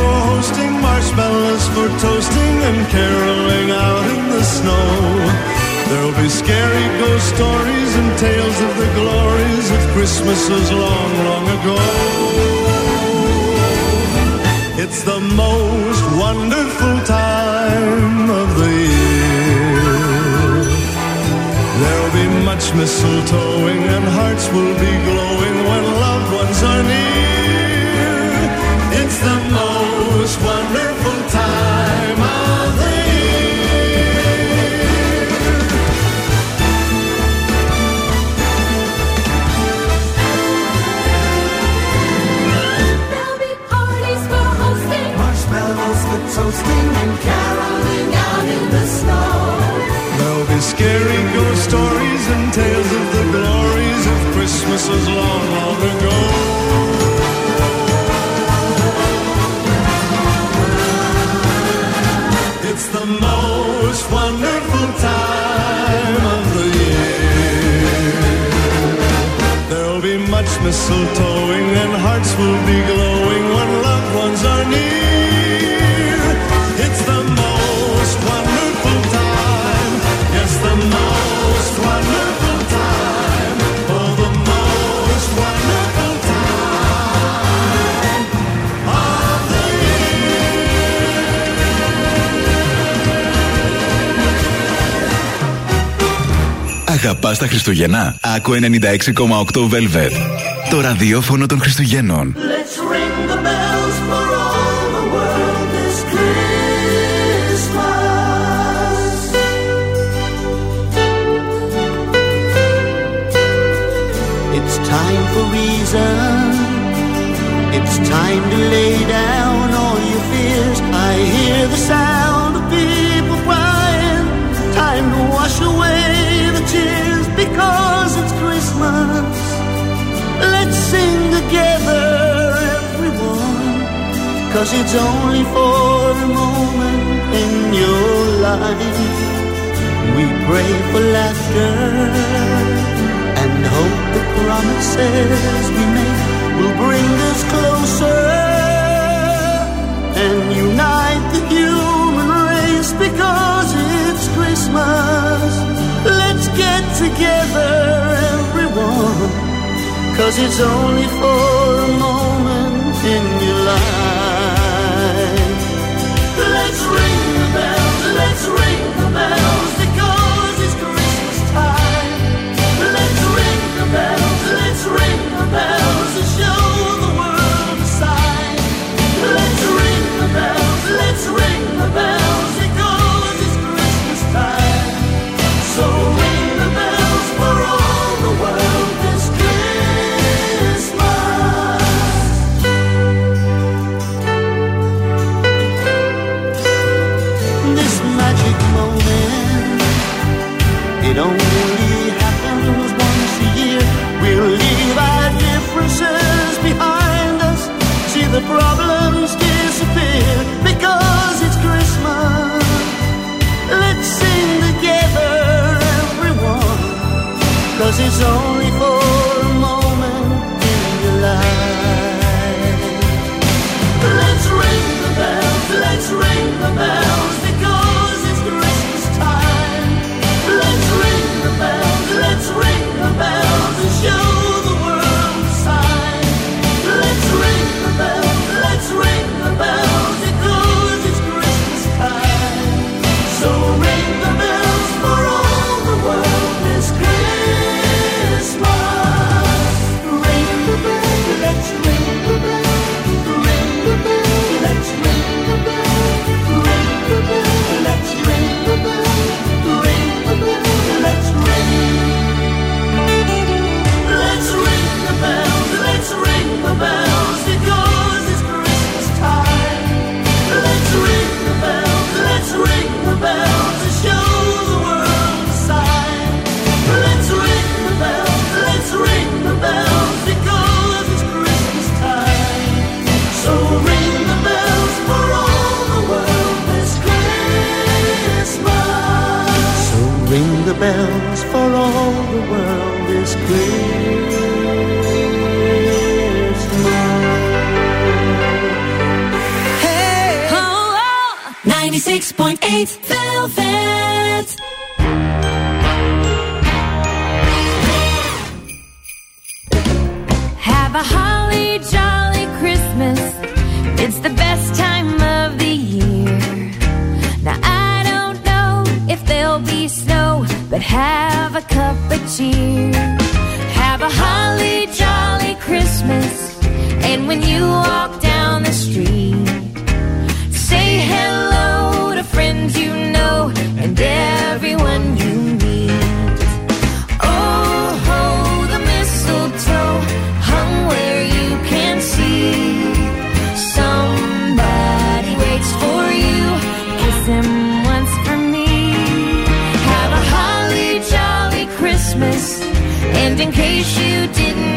For hosting, marshmallows for toasting, and caroling out in the snow. There'll be scary ghost stories and tales of the glories of Christmases long, long ago. It's the most wonderful time Much mistletoeing and hearts will be glowing when loved ones are near. It's the most wonderful time of the year. There'll be Parties for hosting, marshmallows for toasting, and caroling out in the snow. There'll be scary Long, long ago. It's the most wonderful time of the year. There'll be much mistletoeing and hearts will be glowing when loved ones are near. Αγαπάς τα Χριστούγεννα? Άκου 96,8 Velvet. Το ραδιόφωνο των Χριστουγέννων. Let's ring the bells for all the world this Christmas. It's time for reason. It's time to lay down all your fears. I hear the sound Cause it's only for a moment in your life. We pray for laughter and hope the promises we make will bring us closer and unite the human race because it's Christmas. Let's get together, everyone, cause it's only for zone. Bells, for all the world is Hey! Oh, oh. 96.8 cheer. Have a holly jolly Christmas. And when you walk in case you didn't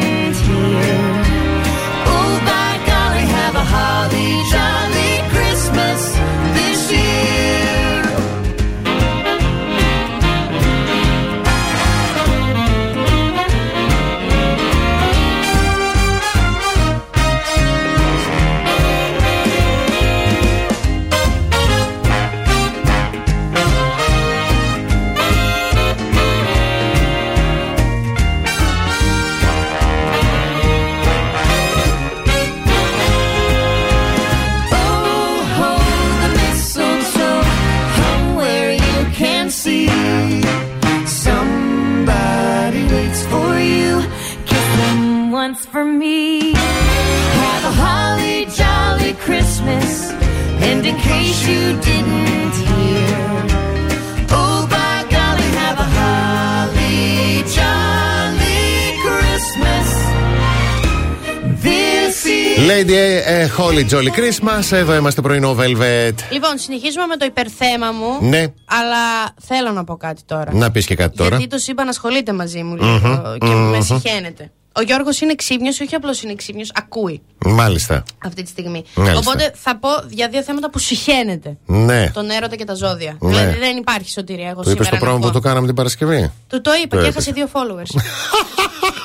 is. Lady ε, Holly Jolly Christmas. Εδώ είμαστε πρωινό Velvet. Λοιπόν, συνεχίζουμε με το υπερθέμα μου. Ναι. Αλλά θέλω να πω κάτι τώρα. Να πεις και κάτι τώρα. Γιατί του είπα να ασχολείται μαζί μου λίγο Μμμ, και με μμμ. συχαίνεται. Ο Γιώργος είναι ξύπνιος, όχι απλώς είναι ξύπνιος, ακούει Μάλιστα. αυτή τη στιγμή. Μάλιστα. Οπότε θα πω για δύο θέματα που συχαίνεται. Ναι. Τον έρωτα και τα ζώδια. Ναι. Δηλαδή δεν υπάρχει σωτηρία. Εγώ Το είπε σήμερα το να πράγμα πω. που το κάναμε την Παρασκευή. Του το είπα Το και είπες. έχασε δύο followers. <laughs>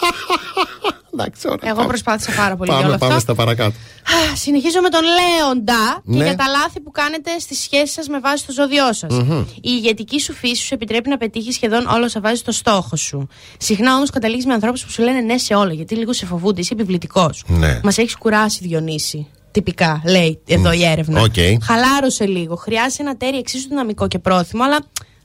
Εγώ προσπάθησα πάρα πολύ για Πάμε, όλο πάμε αυτό. στα παρακάτω. Α, Συνεχίζω με τον Λέοντα και Ναι. για τα λάθη που κάνετε στις σχέσεις σας με βάση το ζώδιό σας. Μμμ. Η ηγετική σου φύση σου επιτρέπει να πετύχεις σχεδόν όλα όσα βάζεις στόχο σου. Συχνά όμως καταλήγεις με ανθρώπους που σου λένε ναι σε όλα, γιατί λίγο σε φοβούνται, είσαι επιβλητικός. Ναι. Μας έχεις κουράσει, Διονύση. Τυπικά, λέει εδώ η έρευνα. Οκ. Χαλάρωσε λίγο. Χρειάζεται ένα ταίρι εξίσου δυναμικό και πρόθυμο, αλλά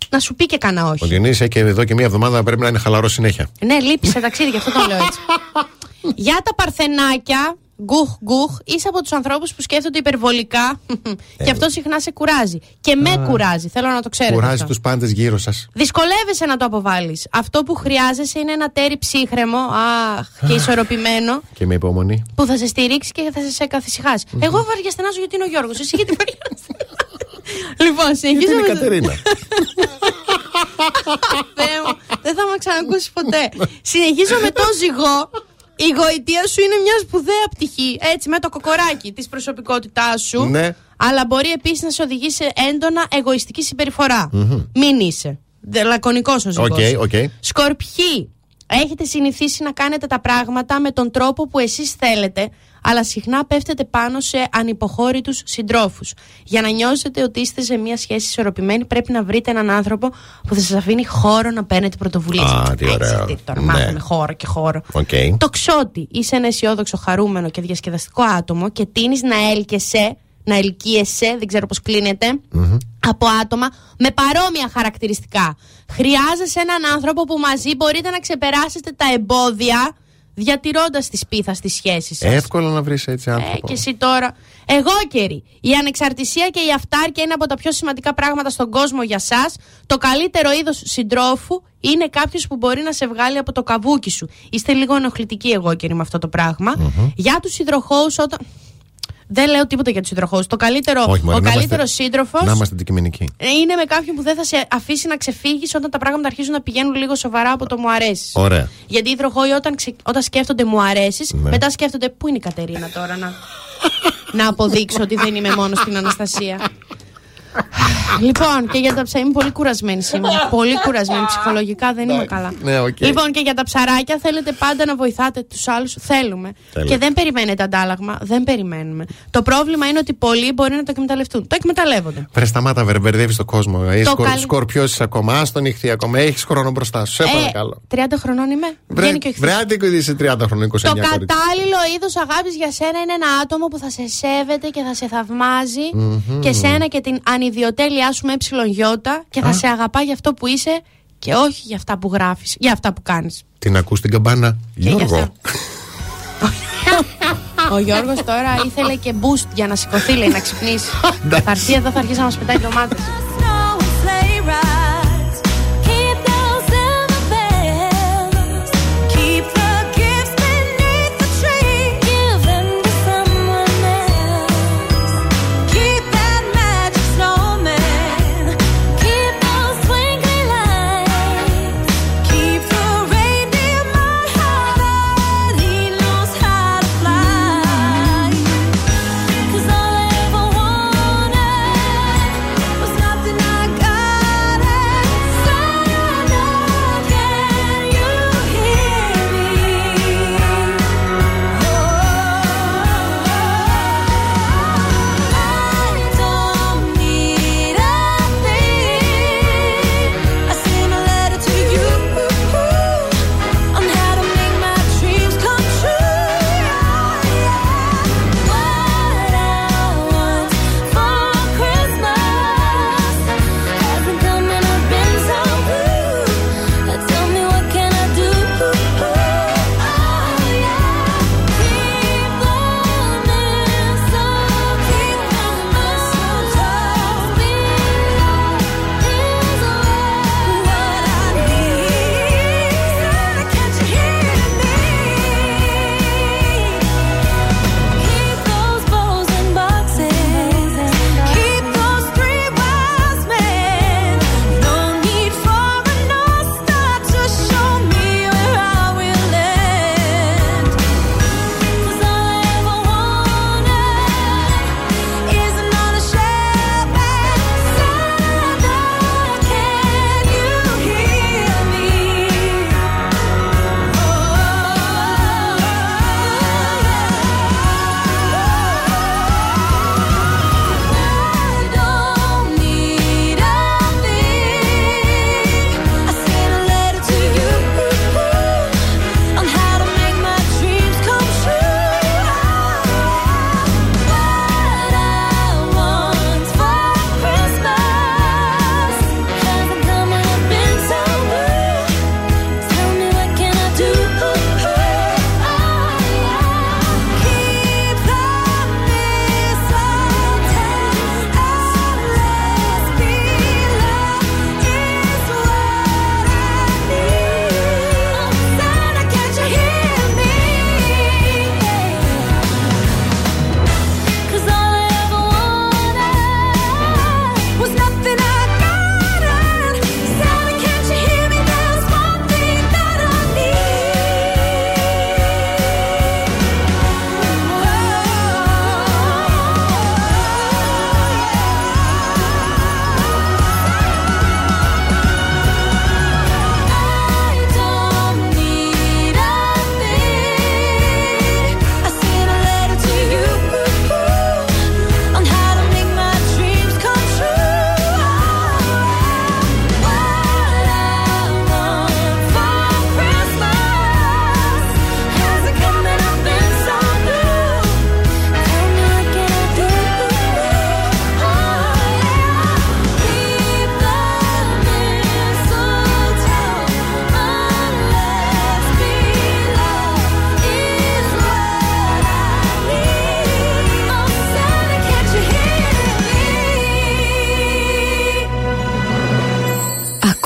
να σου πει και κανένα όχι. Ο Διονύσης και εδώ και μία εβδομάδα πρέπει να είναι χαλαρός συνέχεια. Ναι, λείπει σε ταξίδι, γι' αυτό το λέω έτσι. <laughs> Για τα παρθενάκια, γκουχ γκουχ, είσαι από τους ανθρώπους που σκέφτονται υπερβολικά <laughs> και αυτό συχνά σε κουράζει. Και με κουράζει, θέλω να το ξέρετε. Κουράζει αυτό. τους πάντες γύρω σας. Δυσκολεύεσαι να το αποβάλεις. Αυτό που χρειάζεσαι είναι ένα τέρι ψύχρεμο αχ, και ισορροπημένο Και με υπομονή. που θα σε στηρίξει και θα σε καθησυχάσει. Εγώ βαριαστενάζω γιατί είναι ο Γιώργος. Εσύ γιατί βαριάζεσαι. λοιπόν, συνεχίζω. Είναι η με το- Κατερίνα. <laughs> Θεέ μου, δεν θα με ξανακούσει ποτέ. Συνεχίζω με το ζυγό. Η γοητεία σου είναι μια σπουδαία πτυχή. Έτσι, με το κοκοράκι της προσωπικότητάς σου. Ναι. Αλλά μπορεί επίσης να σε οδηγεί σε έντονα εγωιστική συμπεριφορά. Μην είσαι. Λακωνικός ο ζυγός. OK, OK. Σκορπιοί. Έχετε συνηθίσει να κάνετε τα πράγματα με τον τρόπο που εσείς θέλετε, αλλά συχνά πέφτετε πάνω σε ανυποχώρητους συντρόφους. Για να νιώσετε ότι είστε σε μια σχέση ισορροπημένη, πρέπει να βρείτε έναν άνθρωπο που θα σας αφήνει χώρο να παίρνετε πρωτοβουλίες. Α, τι ωραίο. Έτσι, τι, τώρα Ναι. μάθαμε χώρο και χώρο. Οκ. Τοξότη. Είσαι ένα αισιόδοξο, χαρούμενο και διασκεδαστικό άτομο και τείνεις να έλκεσαι, να ελκύεσαι, δεν ξέρω πώς κλίνεται, από άτομα με παρόμοια χαρακτηριστικά. Χρειάζεσαι έναν άνθρωπο που μαζί μπορείτε να ξεπεράσετε τα εμπόδια διατηρώντας τη σπίθα στη σχέση σας. Εύκολο να βρεις έτσι Ε, άνθρωπο. και εσύ τώρα. Αιγόκεροι. Η ανεξαρτησία και η αυτάρκεια είναι από τα πιο σημαντικά πράγματα στον κόσμο για σας. Το καλύτερο είδος συντρόφου είναι κάποιος που μπορεί να σε βγάλει από το καβούκι σου. Είστε λίγο ενοχλητικοί εγώ καιρή με αυτό το πραγμα Για τους υδροχώους, όταν. Δεν λέω τίποτα για τους υδροχώου. Το καλύτερο, Όχι, μωρέ, ο να καλύτερος είμαστε- σύντροφος Να είμαστε αντικειμενικοί. είναι με κάποιον που δεν θα σε αφήσει να ξεφύγεις όταν τα πράγματα αρχίζουν να πηγαίνουν λίγο σοβαρά από το μου αρέσεις. Ωραία. Γιατί οι υδροχόοι όταν, ξε- όταν σκέφτονται μου αρέσεις, Ναι. μετά σκέφτονται πού είναι η Κατερίνα τώρα να, να αποδείξω ότι δεν είμαι μόνος στην Αναστασία. Λοιπόν, και για τα ψάρια. Είμαι πολύ κουρασμένη σήμερα. πολύ κουρασμένη. Ψυχολογικά δεν είμαι καλά. Ναι, οκ. Λοιπόν, και για τα ψαράκια θέλετε πάντα να βοηθάτε τους άλλους. Θέλουμε. Θέλουμε. Και δεν περιμένετε αντάλλαγμα. Δεν περιμένουμε. Το πρόβλημα είναι ότι πολλοί μπορεί να το εκμεταλλευτούν. Το εκμεταλλεύονται. Βρες σταμάτα, βρε, μπερδεύεις τον κόσμο. Είσαι Το σκορ, καλ- σκορπιό είσαι ακόμα. Α τον ιχθύ ακόμα. Έχεις χρόνο μπροστά σου. Σε Ε, παρακαλώ. 30 χρονών είμαι. Βρε, Βγαίνει και ο ιχθύς. βρε, άντε που είσαι 30 χρόνια, 29 Το κορίτσι. κατάλληλο είδος αγάπης για σένα είναι ένα άτομο που θα σε σέβεται και θα σε θαυμάζει Μμμ. και σένα και την ανιδιοτέλειά σου με εψιλονγιώτα και θα Α. σε αγαπά για αυτό που είσαι και όχι για αυτά που γράφεις, για αυτά που κάνεις. Την ακούς την καμπάνα, Γιώργο; Ο Γιώργος τώρα ήθελε και boost για να σηκωθεί, λέει, να ξυπνήσει. θα έρθει εδώ, θα αρχίσει να μας πετάει ντομάτες.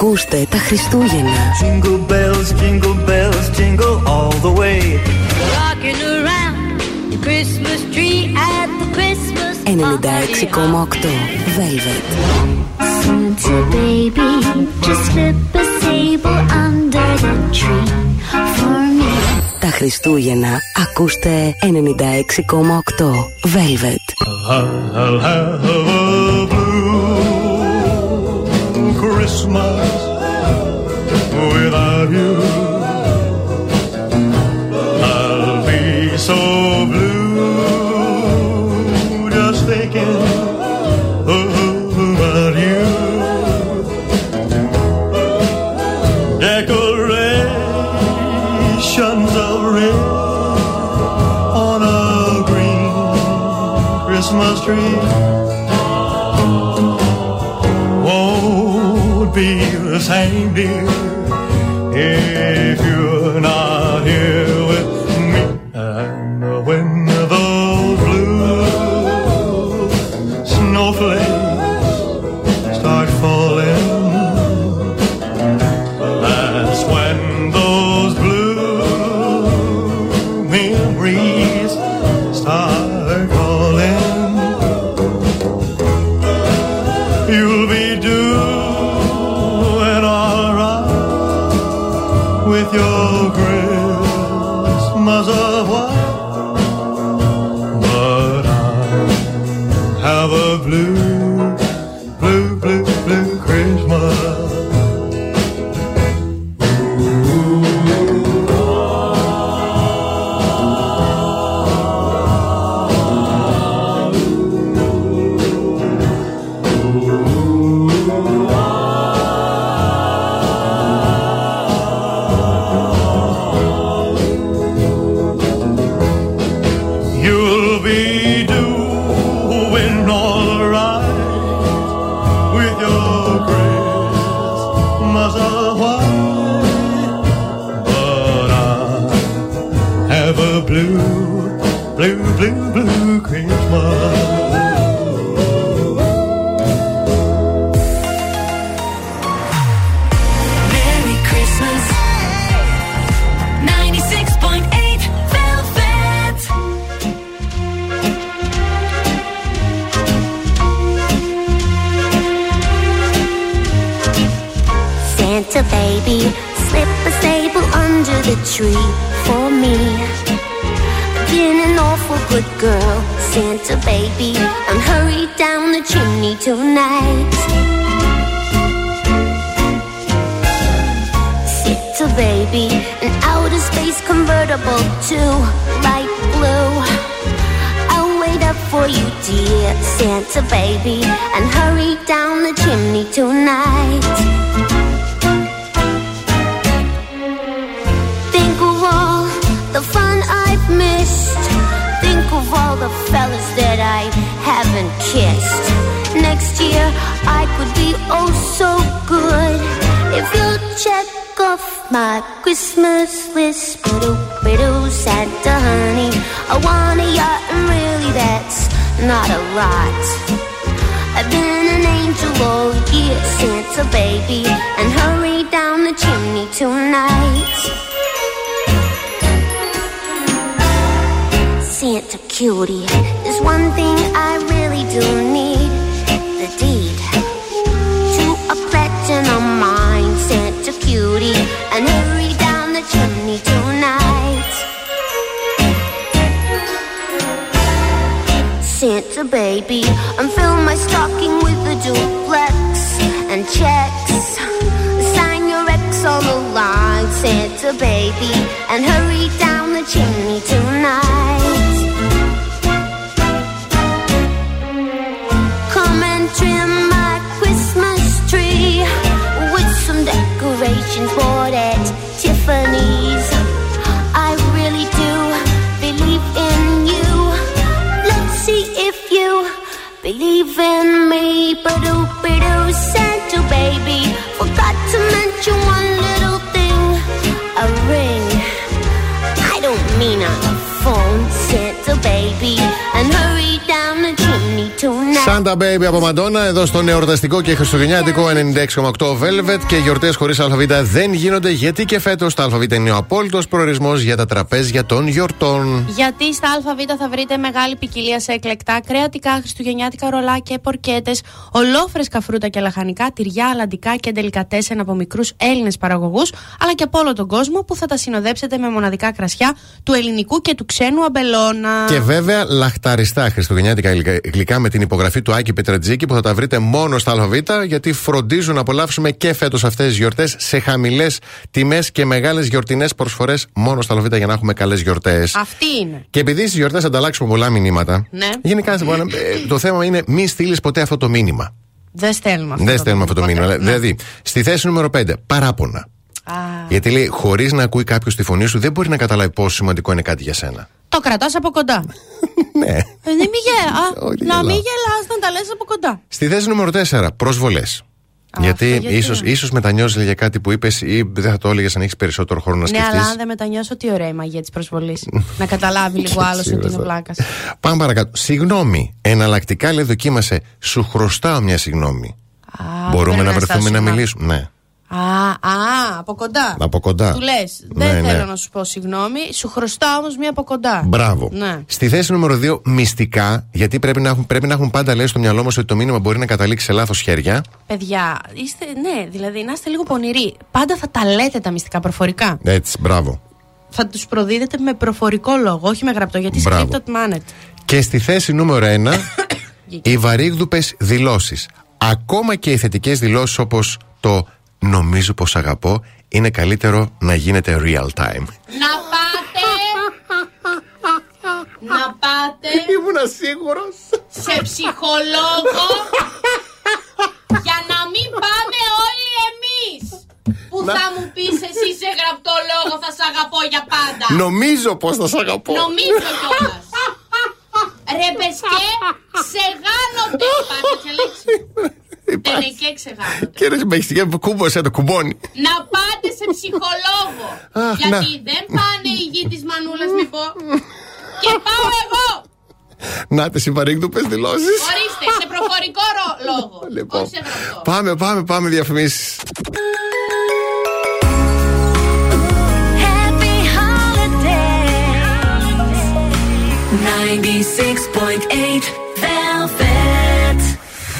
Ακούστε τα Χριστούγεννα. Jingle bells, jingle bells, jingle all the way. Rocking around the Christmas tree at the Christmas 96,8 Velvet. Santa baby, just slip a sable under the tree for me. Τα Χριστούγεννα ακούστε 96,8 Velvet. Christmas oh, without you. Blue, blue, blue, Christmas. Merry Christmas. 96.8 Velvet. Santa baby, slip a sable under the tree for me. Good girl, Santa baby, and hurry down the chimney tonight. Santa baby, an outer space convertible to light blue. I'll wait up for you, dear Santa baby, and hurry down the chimney tonight. Think of all the fun I've missed. Think of all the fellas that I haven't kissed. Next year I could be oh so good if you'll check off my Christmas list. Biddle, biddle, Santa honey, I want a yacht and really that's not a lot. I've been an angel all year, Santa baby, and hurry down the chimney tonight. Cutie, there's one thing I really do need the deed to a platinum mine. Santa cutie, and hurry down the chimney tonight. Santa baby, and fill my stocking with a duplex and checks. Sign your ex on the line, Santa baby, and hurry down the chimney tonight. Decorations bought at Tiffany's. I really do believe in you. Let's see if you believe in me. Ba-doo, ba-doo, Santa baby. Forgot to mention one tonight. Santa Baby από Μαντόνα, εδώ στο νεορταστικό και χριστουγεννιάτικο 96,8 Velvet και γιορτές χωρίς ΑΒ δεν γίνονται γιατί και φέτος τα ΑΒ είναι ο απόλυτος προορισμός για τα τραπέζια των γιορτών. Γιατί στα ΑΒ θα βρείτε μεγάλη ποικιλία σε εκλεκτά κρεατικά, χριστουγεννιάτικα ρολά και πορκέτες, ολόφρεσκα φρούτα και λαχανικά, τυριά, αλαντικά και ντελικατέσεν από μικρούς Έλληνες παραγωγούς, αλλά και από όλο τον κόσμο που θα τα συνοδέψετε με μοναδικά κρασιά του ελληνικού και του ξένου αμπελώνα. Και βέβαια λαχταριστά χριστουγεννιάτικα γλυκά με την υπογραφή υπογραφή του Άκη Πετρατζίκη που θα τα βρείτε μόνο στα ΑΒ γιατί φροντίζουν να απολαύσουμε και φέτος αυτές τις γιορτές σε χαμηλές τιμές και μεγάλες γιορτινές προσφορές μόνο στα ΑΒ για να έχουμε καλές γιορτές. Αυτή είναι. Και επειδή στις γιορτές ανταλλάξουμε πολλά μηνύματα, Ναι. γενικά ε, το θέμα είναι μη στείλεις ποτέ αυτό το μήνυμα. Δεν στέλνουμε αυτό. Δεν το στέλνουμε αυτό το ποτέ. μήνυμα. Ναι. Δηλαδή, στη θέση νούμερο 5, παράπονα. Α, Γιατί λέει, χωρίς να ακούει κάποιος τη φωνή σου, δεν μπορεί να καταλάβει πόσο σημαντικό είναι κάτι για σένα. Το κρατάς από κοντά. <laughs> ναι. Ε, δεν μη γε- α, <laughs> Όχι, Να γελάω. μην γελάς, να τα λες από κοντά. Στη θέση νούμερο 4, προσβολές. Γιατί, αυτό γιατί; ίσως, ίσως μετανιώσεις για κάτι που είπες ή δεν θα το έλεγες αν έχεις περισσότερο χρόνο να Ναι, σκεφτείς. αλλά αν δεν μετανιώσω, τι ωραία η μαγεία της προσβολής. να καταλάβει λίγο <laughs> άλλος ότι είναι πλάκα. Πάμε παρακάτω. Συγγνώμη. Εναλλακτικά λέει δοκίμασε. Σου χρωστάω μια συγγνώμη. Μπορούμε μπορεί να να βρεθούμε στάσουμε να να- μιλήσουμε. Ναι. Α, α, από κοντά. Από κοντά. Του λες. Δεν Ναι, ναι. θέλω να σου πω συγγνώμη. Σου χρωστάω όμως μία από κοντά. Μπράβο. Ναι. Στη θέση νούμερο 2, μυστικά, γιατί πρέπει να, έχουν, πρέπει να έχουν πάντα λέει στο μυαλό μας ότι το μήνυμα μπορεί να καταλήξει σε λάθος χέρια. Παιδιά, είστε, ναι, δηλαδή να είστε λίγο πονηροί. Πάντα θα τα λέτε τα μυστικά προφορικά. Έτσι, μπράβο. Θα τους προδίδετε με προφορικό λόγο, όχι με γραπτό, γιατί Μπράβο. scripted managed. Και στη θέση νούμερο 1, <coughs> οι βαρύγδουπες δηλώσεις. Ακόμα και οι θετικές δηλώσεις όπως το Νομίζω πως αγαπώ είναι καλύτερο να γίνεται real time. Να πάτε. να πάτε. <laughs> Ήμουνα σίγουρο. Σε ψυχολόγο. για να μην πάμε όλοι εμείς. Που θα μου πεις εσύ σε γραπτό λόγο θα σ' αγαπώ για πάντα. Νομίζω πως θα σ' αγαπώ. Νομίζω κιόλας. Ρε πεσκέ, ξεγάνονται. Υπάρχει τέτοια λέξη. Τελικέ ξεγάνονται. Και ρε μεξικέ που κούμπωσε το κουμπόνι. Να πάτε σε ψυχολόγο. Αχ, γιατί δεν πάνε οι γη της μανούλας, μη πω. Και πάω εγώ. Να τε οι βαρύγδουπε δηλώσεις. Ορίστε, σε προφορικό ρο- λόγο. Λοιπόν. Όχι σε γραπτό. Πάμε, πάμε, πάμε διαφημίσεις. Happy holidays. 96.8 Velvet.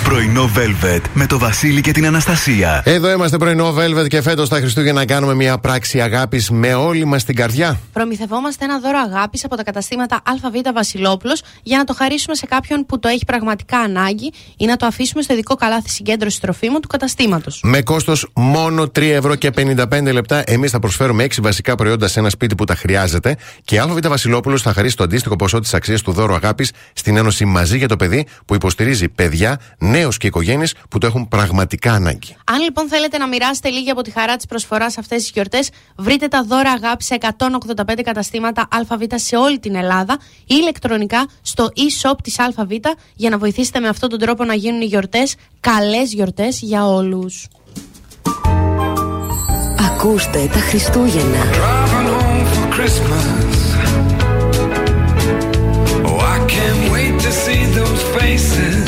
Πρωινό Velvet με το Βασίλη και την Αναστασία. Εδώ είμαστε πρωινό Velvet και φέτος τα Χριστούγεννα κάνουμε μια πράξη αγάπης με όλη μας την καρδιά. Προμηθευόμαστε ένα δώρο αγάπης από τα καταστήματα ΑΒ Βασιλόπουλος για να το χαρίσουμε σε κάποιον που το έχει πραγματικά ανάγκη ή να το αφήσουμε στο ειδικό καλάθι συγκέντρωση τροφίμων του καταστήματος. Με κόστος μόνο 3 ευρώ και 55 λεπτά, εμείς θα προσφέρουμε 6 βασικά προϊόντα σε ένα σπίτι που τα χρειάζεται και η ΑΒ Βασιλόπουλος θα χαρίσει το αντίστοιχο ποσό της αξίας του δώρου αγάπης στην Ένωση Μαζί για το Παιδί που υποστηρίζει παιδιά, νέους και οικογένειες που το έχουν πραγματικά ανάγκη. Αν λοιπόν θέλετε να μοιράσετε λίγη από τη χαρά της προσφοράς αυτές τις γιορτές, βρείτε τα δώρα αγάπη σε 185 καταστήματα ΑΒ σε όλη την Ελλάδα ή ηλεκτρονικά στο e-shop της ΑΒ για να βοηθήσετε με αυτόν τον τρόπο να γίνουν οι γιορτές καλές γιορτές για όλους. Ακούστε τα Χριστούγεννα. Driving home for Christmas. Oh, I can't wait to see those faces.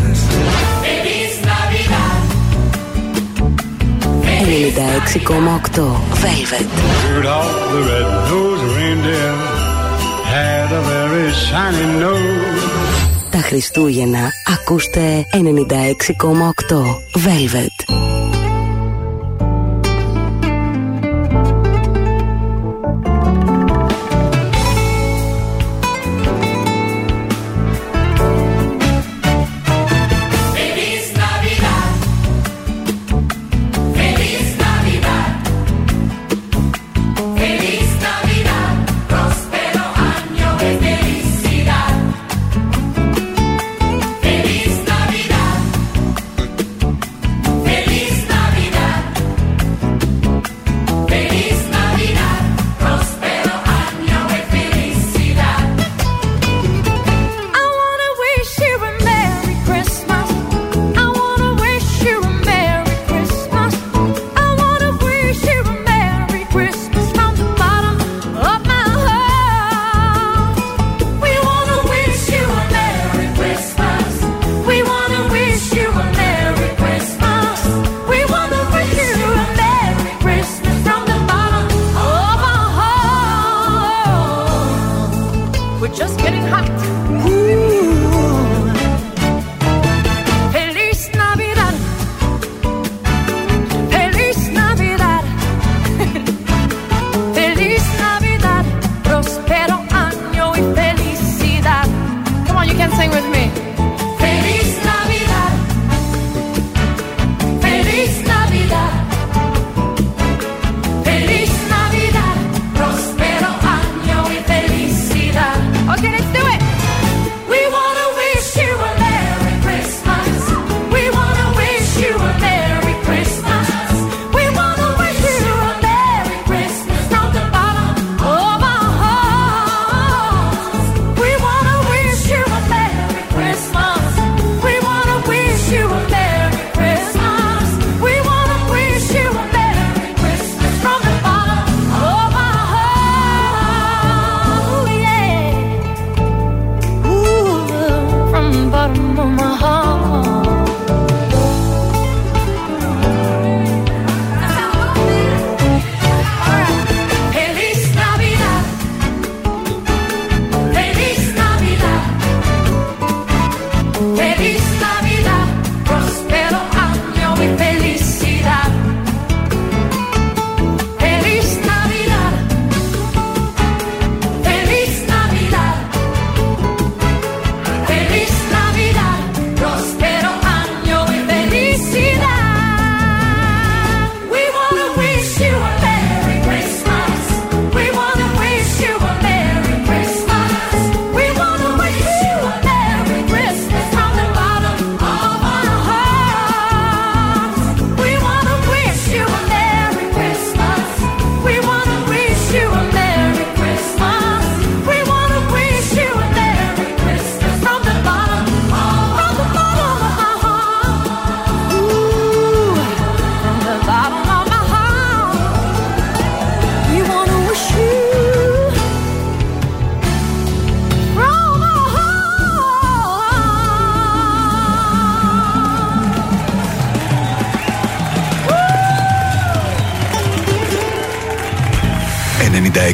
96,8 Velvet. Rudolph the red-nosed reindeer had a very shiny nose. Τα Χριστούγεννα ακούστε 96,8 Velvet.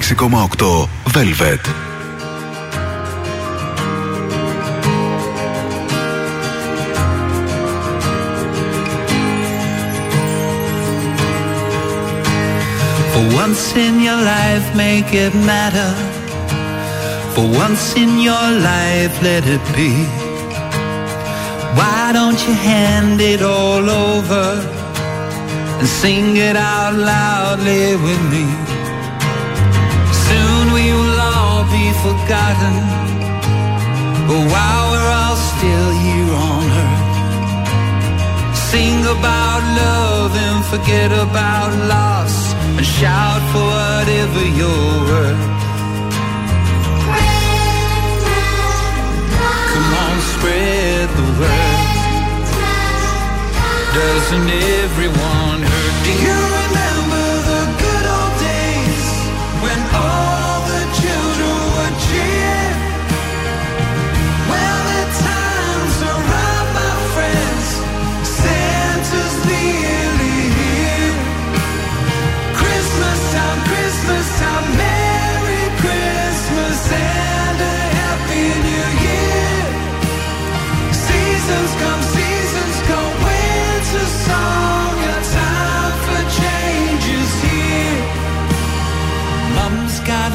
96,8 Velvet. For once in your life, make it matter. For once in your life, let it be. Why don't you hand it all over and sing it out loudly with me? Forgotten. But while we're all still here on earth, sing about love and forget about loss and shout for whatever you're worth. Come on, spread the word. Doesn't everyone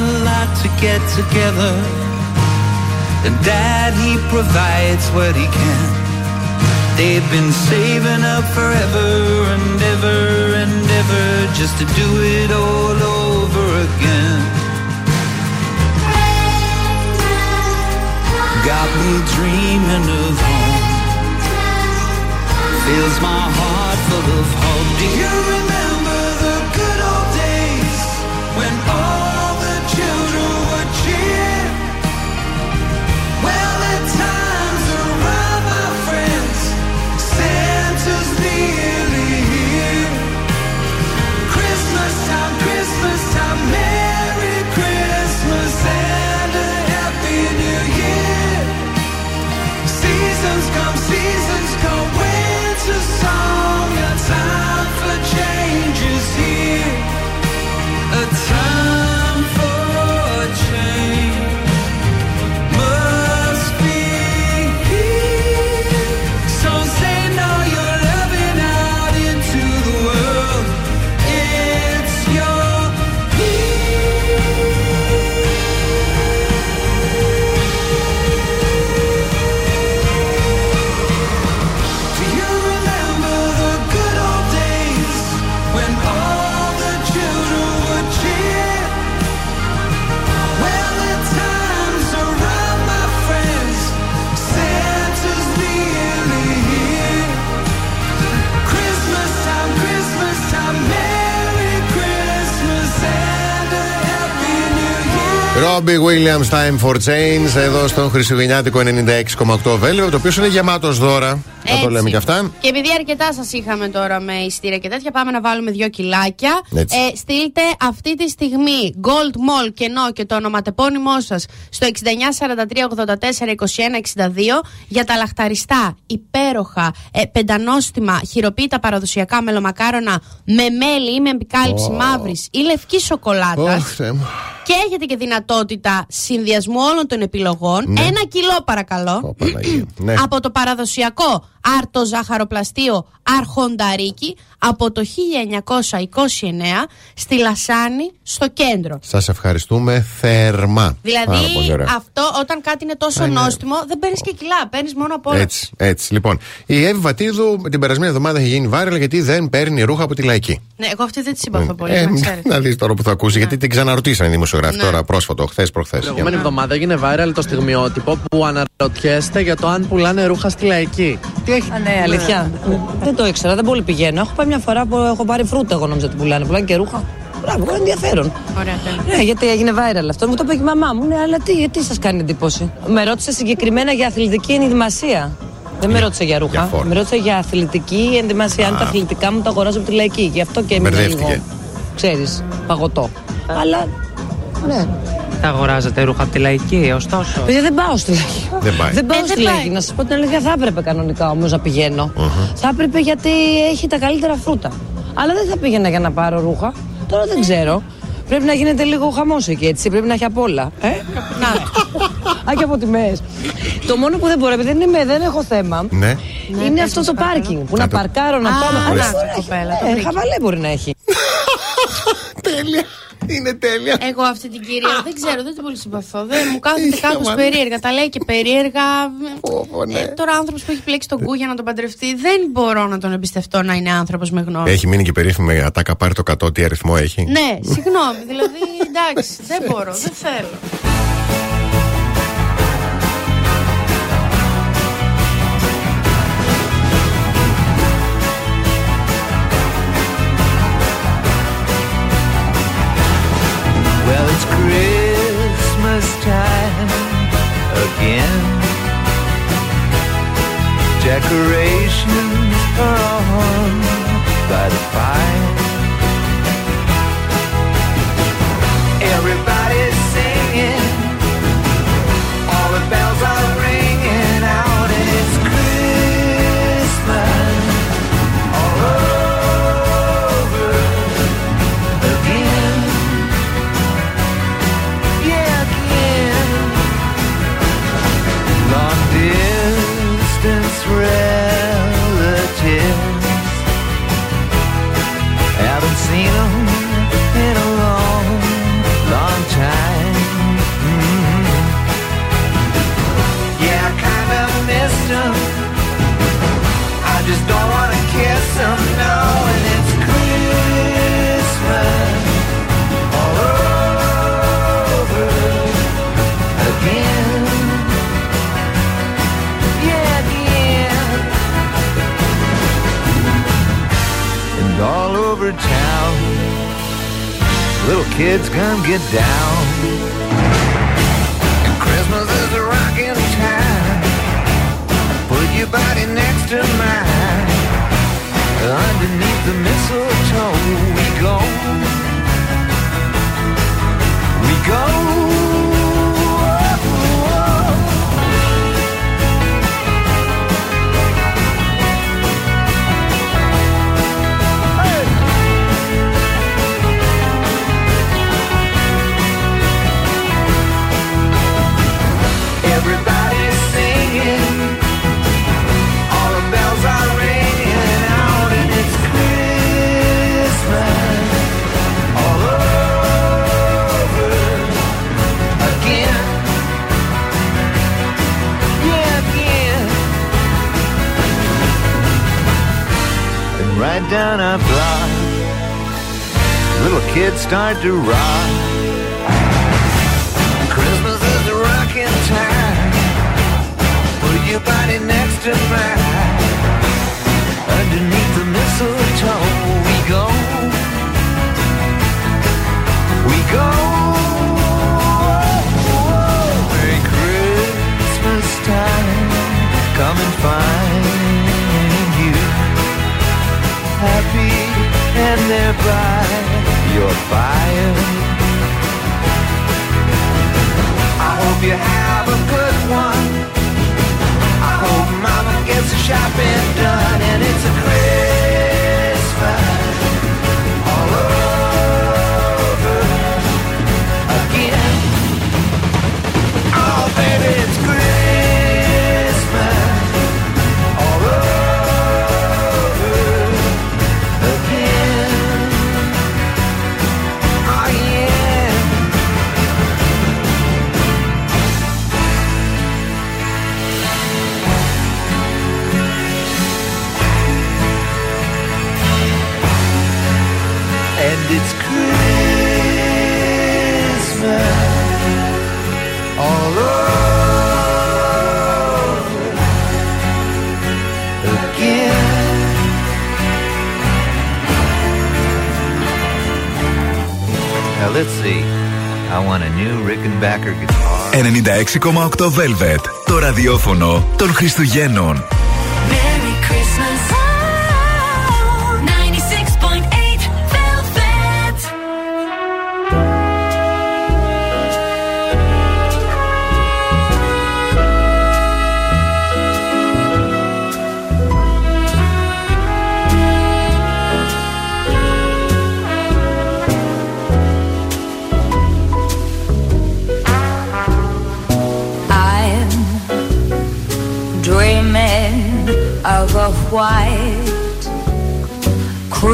a lot to get together, and Dad he provides what he can. They've been saving up forever and ever and ever just to do it all over again. Got me dreaming of home. Fills my heart full of hope. Do you remember New Year. Robbie Williams, Time for Change, εδώ στο Χριστουγεννιάτικο 96,8 Βέλιο, το οποίο είναι γεμάτος δώρα. Θα το Έτσι. λέμε και αυτά. Και επειδή αρκετά σας είχαμε τώρα με ειστήρια και τέτοια, πάμε να βάλουμε δύο κιλάκια. Έτσι. Ε, στείλτε αυτή τη στιγμή Gold Mall κενό και το ονοματεπώνυμό σας στο 6943842162 για τα λαχταριστά, υπέροχα, ε, πεντανόστιμα, χειροποίητα παραδοσιακά μελομακάρονα με μέλι ή με επικάλυψη Ω. μαύρης ή λευκή σοκολάτα. Ωχ, Θεέ μου. Και έχετε και δυνατότητα συνδυασμού όλων των επιλογών. Ναι. Ένα κιλό παρακαλώ. Παναγία. Ναι. Από το παραδοσιακό άρτο ζαχαροπλαστείο Αρχονταρίκη από το 1929 στη Λασάνη στο κέντρο. Σας ευχαριστούμε θερμά. Πάρα πολύ Δηλαδή ωραία. αυτό όταν κάτι είναι τόσο Α, ναι. νόστιμο δεν παίρνεις και κιλά, παίρνεις μόνο από όλα. Έτσι, έτσι. Λοιπόν, η Εύη Βατίδου την περασμένη εβδομάδα έχει γίνει viral γιατί δεν παίρνει ρούχα από τη λαϊκή. Ναι, εγώ αυτή δεν τη συμπαθώ πολύ, Ε, να ξέρετε. να δεις τώρα που θα ακούσει, γιατί την ξαναρωτήσανε οι δημοσιογράφοι Ναι. τώρα πρόσφατο, χθες προχθές. Την προηγούμενη εβδομάδα έγινε viral το στιγμιότυπο που αναρωτιέστε για το αν πουλάνε ρούχα στη λαϊκή. Τι έχει. Α, ναι, αλήθεια. Δεν το ήξερα, δεν πολύ πηγαίνω. Έχω πάει μια φορά που έχω πάρει φρούτα, εγώ νόμιζα ότι πουλάνε. Πουλάνε και ρούχα. Μπράβο, ενδιαφέρον. Ωραία, τέλεια. Ναι, γιατί έγινε viral αυτό. Μου το είπε και η μαμά μου. Ναι, αλλά τι, τι σας κάνει εντύπωση; Με ρώτησε συγκεκριμένα για αθλητική ενδυμασία. Δεν με ρώτησε για ρούχα. φόρμα. με ρώτησε για αθλητική ενδυμασία. Αν τα αθλητικά μου τα αγοράζω από τη λαϊκή. Γι' αυτό και έμεινα Μπερδεύτηκε. λίγο. Ξέρεις, παγωτό. Αλλά. Ναι. Τα αγοράζετε ρούχα από τη λαϊκή, ωστόσο. Παιδιά, δεν πάω στη λαϊκή. Δεν πάει. Δεν πάω Ε, στη δεν λαϊκή. Να σας πω την αλήθεια, θα έπρεπε κανονικά όμως να πηγαίνω. Θα έπρεπε γιατί έχει τα καλύτερα φρούτα. Αλλά δεν θα πήγαινα για να πάρω ρούχα. Τώρα δεν ξέρω. Πρέπει να γίνεται λίγο χαμός εκεί, έτσι. Πρέπει να έχει απ' όλα. Ε; Α, και από τιμέ. Το μόνο που δεν μπορώ, επειδή δεν, είμαι, δεν έχω θέμα, Ναι. είναι αυτό το πάρκινγκ. Που να Να το- παρκάρω, να Α, πάω. να Αλλά το μπορεί να έχει. κοπέλα, το Ε, βρήκε. Χαβαλέ μπορεί να έχει. <laughs> τέλεια. <laughs> Είναι τέλεια. Εγώ αυτή την κυρία δεν ξέρω, δεν την πολύ συμπαθώ. Δεν μου κάθεται Είχε κάπως μάλλον. περίεργα. Τα λέει και περίεργα. ναι. Ε, τώρα άνθρωπος που έχει πλέξει τον κου για να τον παντρευτεί, δεν μπορώ να τον εμπιστευτώ να είναι άνθρωπος με γνώμη. Έχει μείνει και περίφημη ατάκα πάρει το 100 τι αριθμό έχει. Ναι, συγγνώμη. Δηλαδή, εντάξει, δεν μπορώ, δεν θέλω. It's Christmas time again. Decorations are on by the fire. Kids come get down. And Christmas is a rocking time. Put your body next to mine. Underneath the mistletoe, we go. We go. Right down our block, little kids start to rock. Christmas is a rocking time. Put your body next to mine. Underneath the mistletoe, we go. We go. And there by your fire. I hope you have a good one. I hope mama gets the shopping done and it's a Christmas all over again. Oh, baby, it's Christmas let's see. I want a new Rickenbacker guitar. 96,8 Velvet. Το ραδιόφωνο των Χριστουγέννων.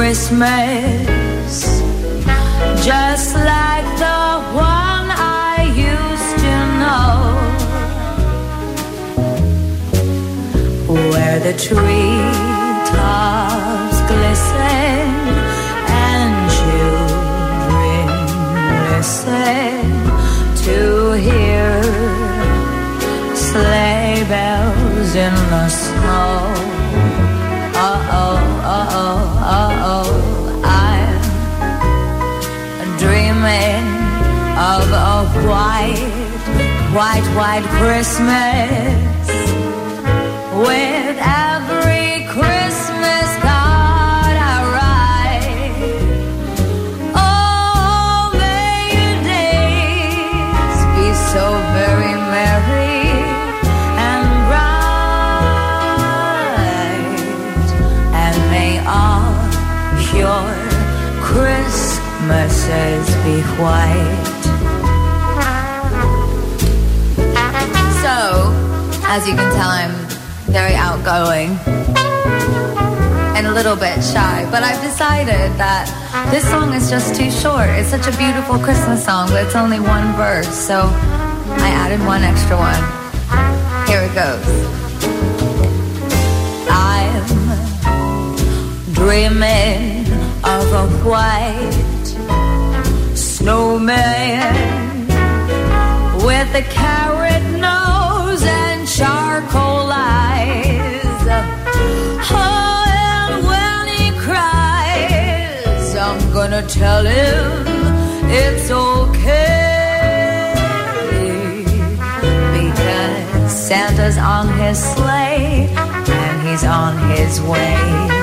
Christmas, just like the one I used to know, where the treetops glisten and children listen to hear sleigh bells in the snow. White, white, white Christmas with every Christmas card I write. Oh, may your days be so very merry and bright, and may all your Christmases be white. As you can tell, I'm very outgoing and a little bit shy, but I've decided that this song is just too short. It's such a beautiful Christmas song, but it's only one verse, so I added one extra one. Here it goes. I'm dreaming of a white snowman with a Oh, and when he cries, I'm gonna tell him it's okay because Santa's on his sleigh and he's on his way.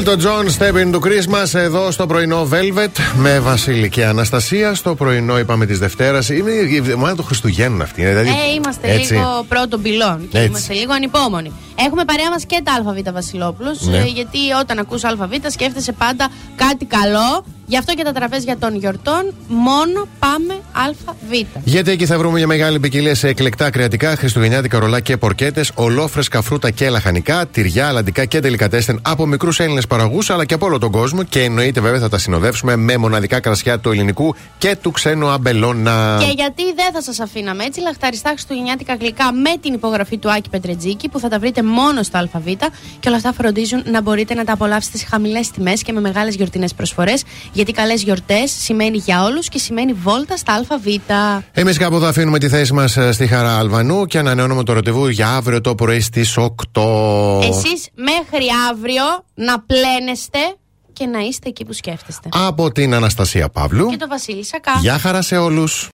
Elton John, Step into Christmas, εδώ στο πρωινό Velvet με Βασίλη και Αναστασία. Στο πρωινό, είπαμε της Δευτέρας. Είναι η εβδομάδα των Χριστουγέννων αυτή. Δηλαδή, Ε, είμαστε έτσι. λίγο πρώτων πυλών και Έτσι. είμαστε λίγο ανυπόμονοι. Έχουμε παρέα μας και τα ΑΒ Βασιλόπουλος. Ναι. γιατί όταν ακούς ΑΒ σκέφτεσαι πάντα κάτι καλό. Γι' αυτό και τα τραπέζια των γιορτών μόνο πάμε ΑΒ. Γιατί εκεί θα βρούμε μια μεγάλη ποικιλία σε εκλεκτά κρεατικά, χριστουγεννιάτικα ρολά και πορκέτες, ολόφρεσκα φρούτα και λαχανικά, τυριά, αλαντικά και τελικατέστεν από μικρούς Έλληνες παραγού αλλά και από όλο τον κόσμο. Και εννοείται βέβαια θα τα συνοδεύσουμε με μοναδικά κρασιά του ελληνικού και του ξένου αμπελώνα. Και γιατί δεν θα σας αφήναμε έτσι, λαχταριστά χριστουγεννιάτικα γλυκά με την υπογραφή του Άκη Πετρετζίκη που θα τα βρείτε μόνο στο ΑΒ και όλα αυτά φροντίζουν να μπορείτε να τα απολαύσετε σε χαμηλές τιμές και με μεγάλες γιορτινές προσφορές. Γιατί καλές γιορτές σημαίνει για όλους και σημαίνει βόλτα στα ΑΒ. Εμείς κάπου εδώ αφήνουμε τη θέση μας στη Χαρά Αλβανού και ανανεώνουμε το ραντεβού για αύριο το πρωί στις 8. Εσείς μέχρι αύριο να πλένεστε και να είστε εκεί που σκέφτεστε. Από την Αναστασία Παύλου. Και το Βασίλη Σακά. Γεια χαρά σε όλους.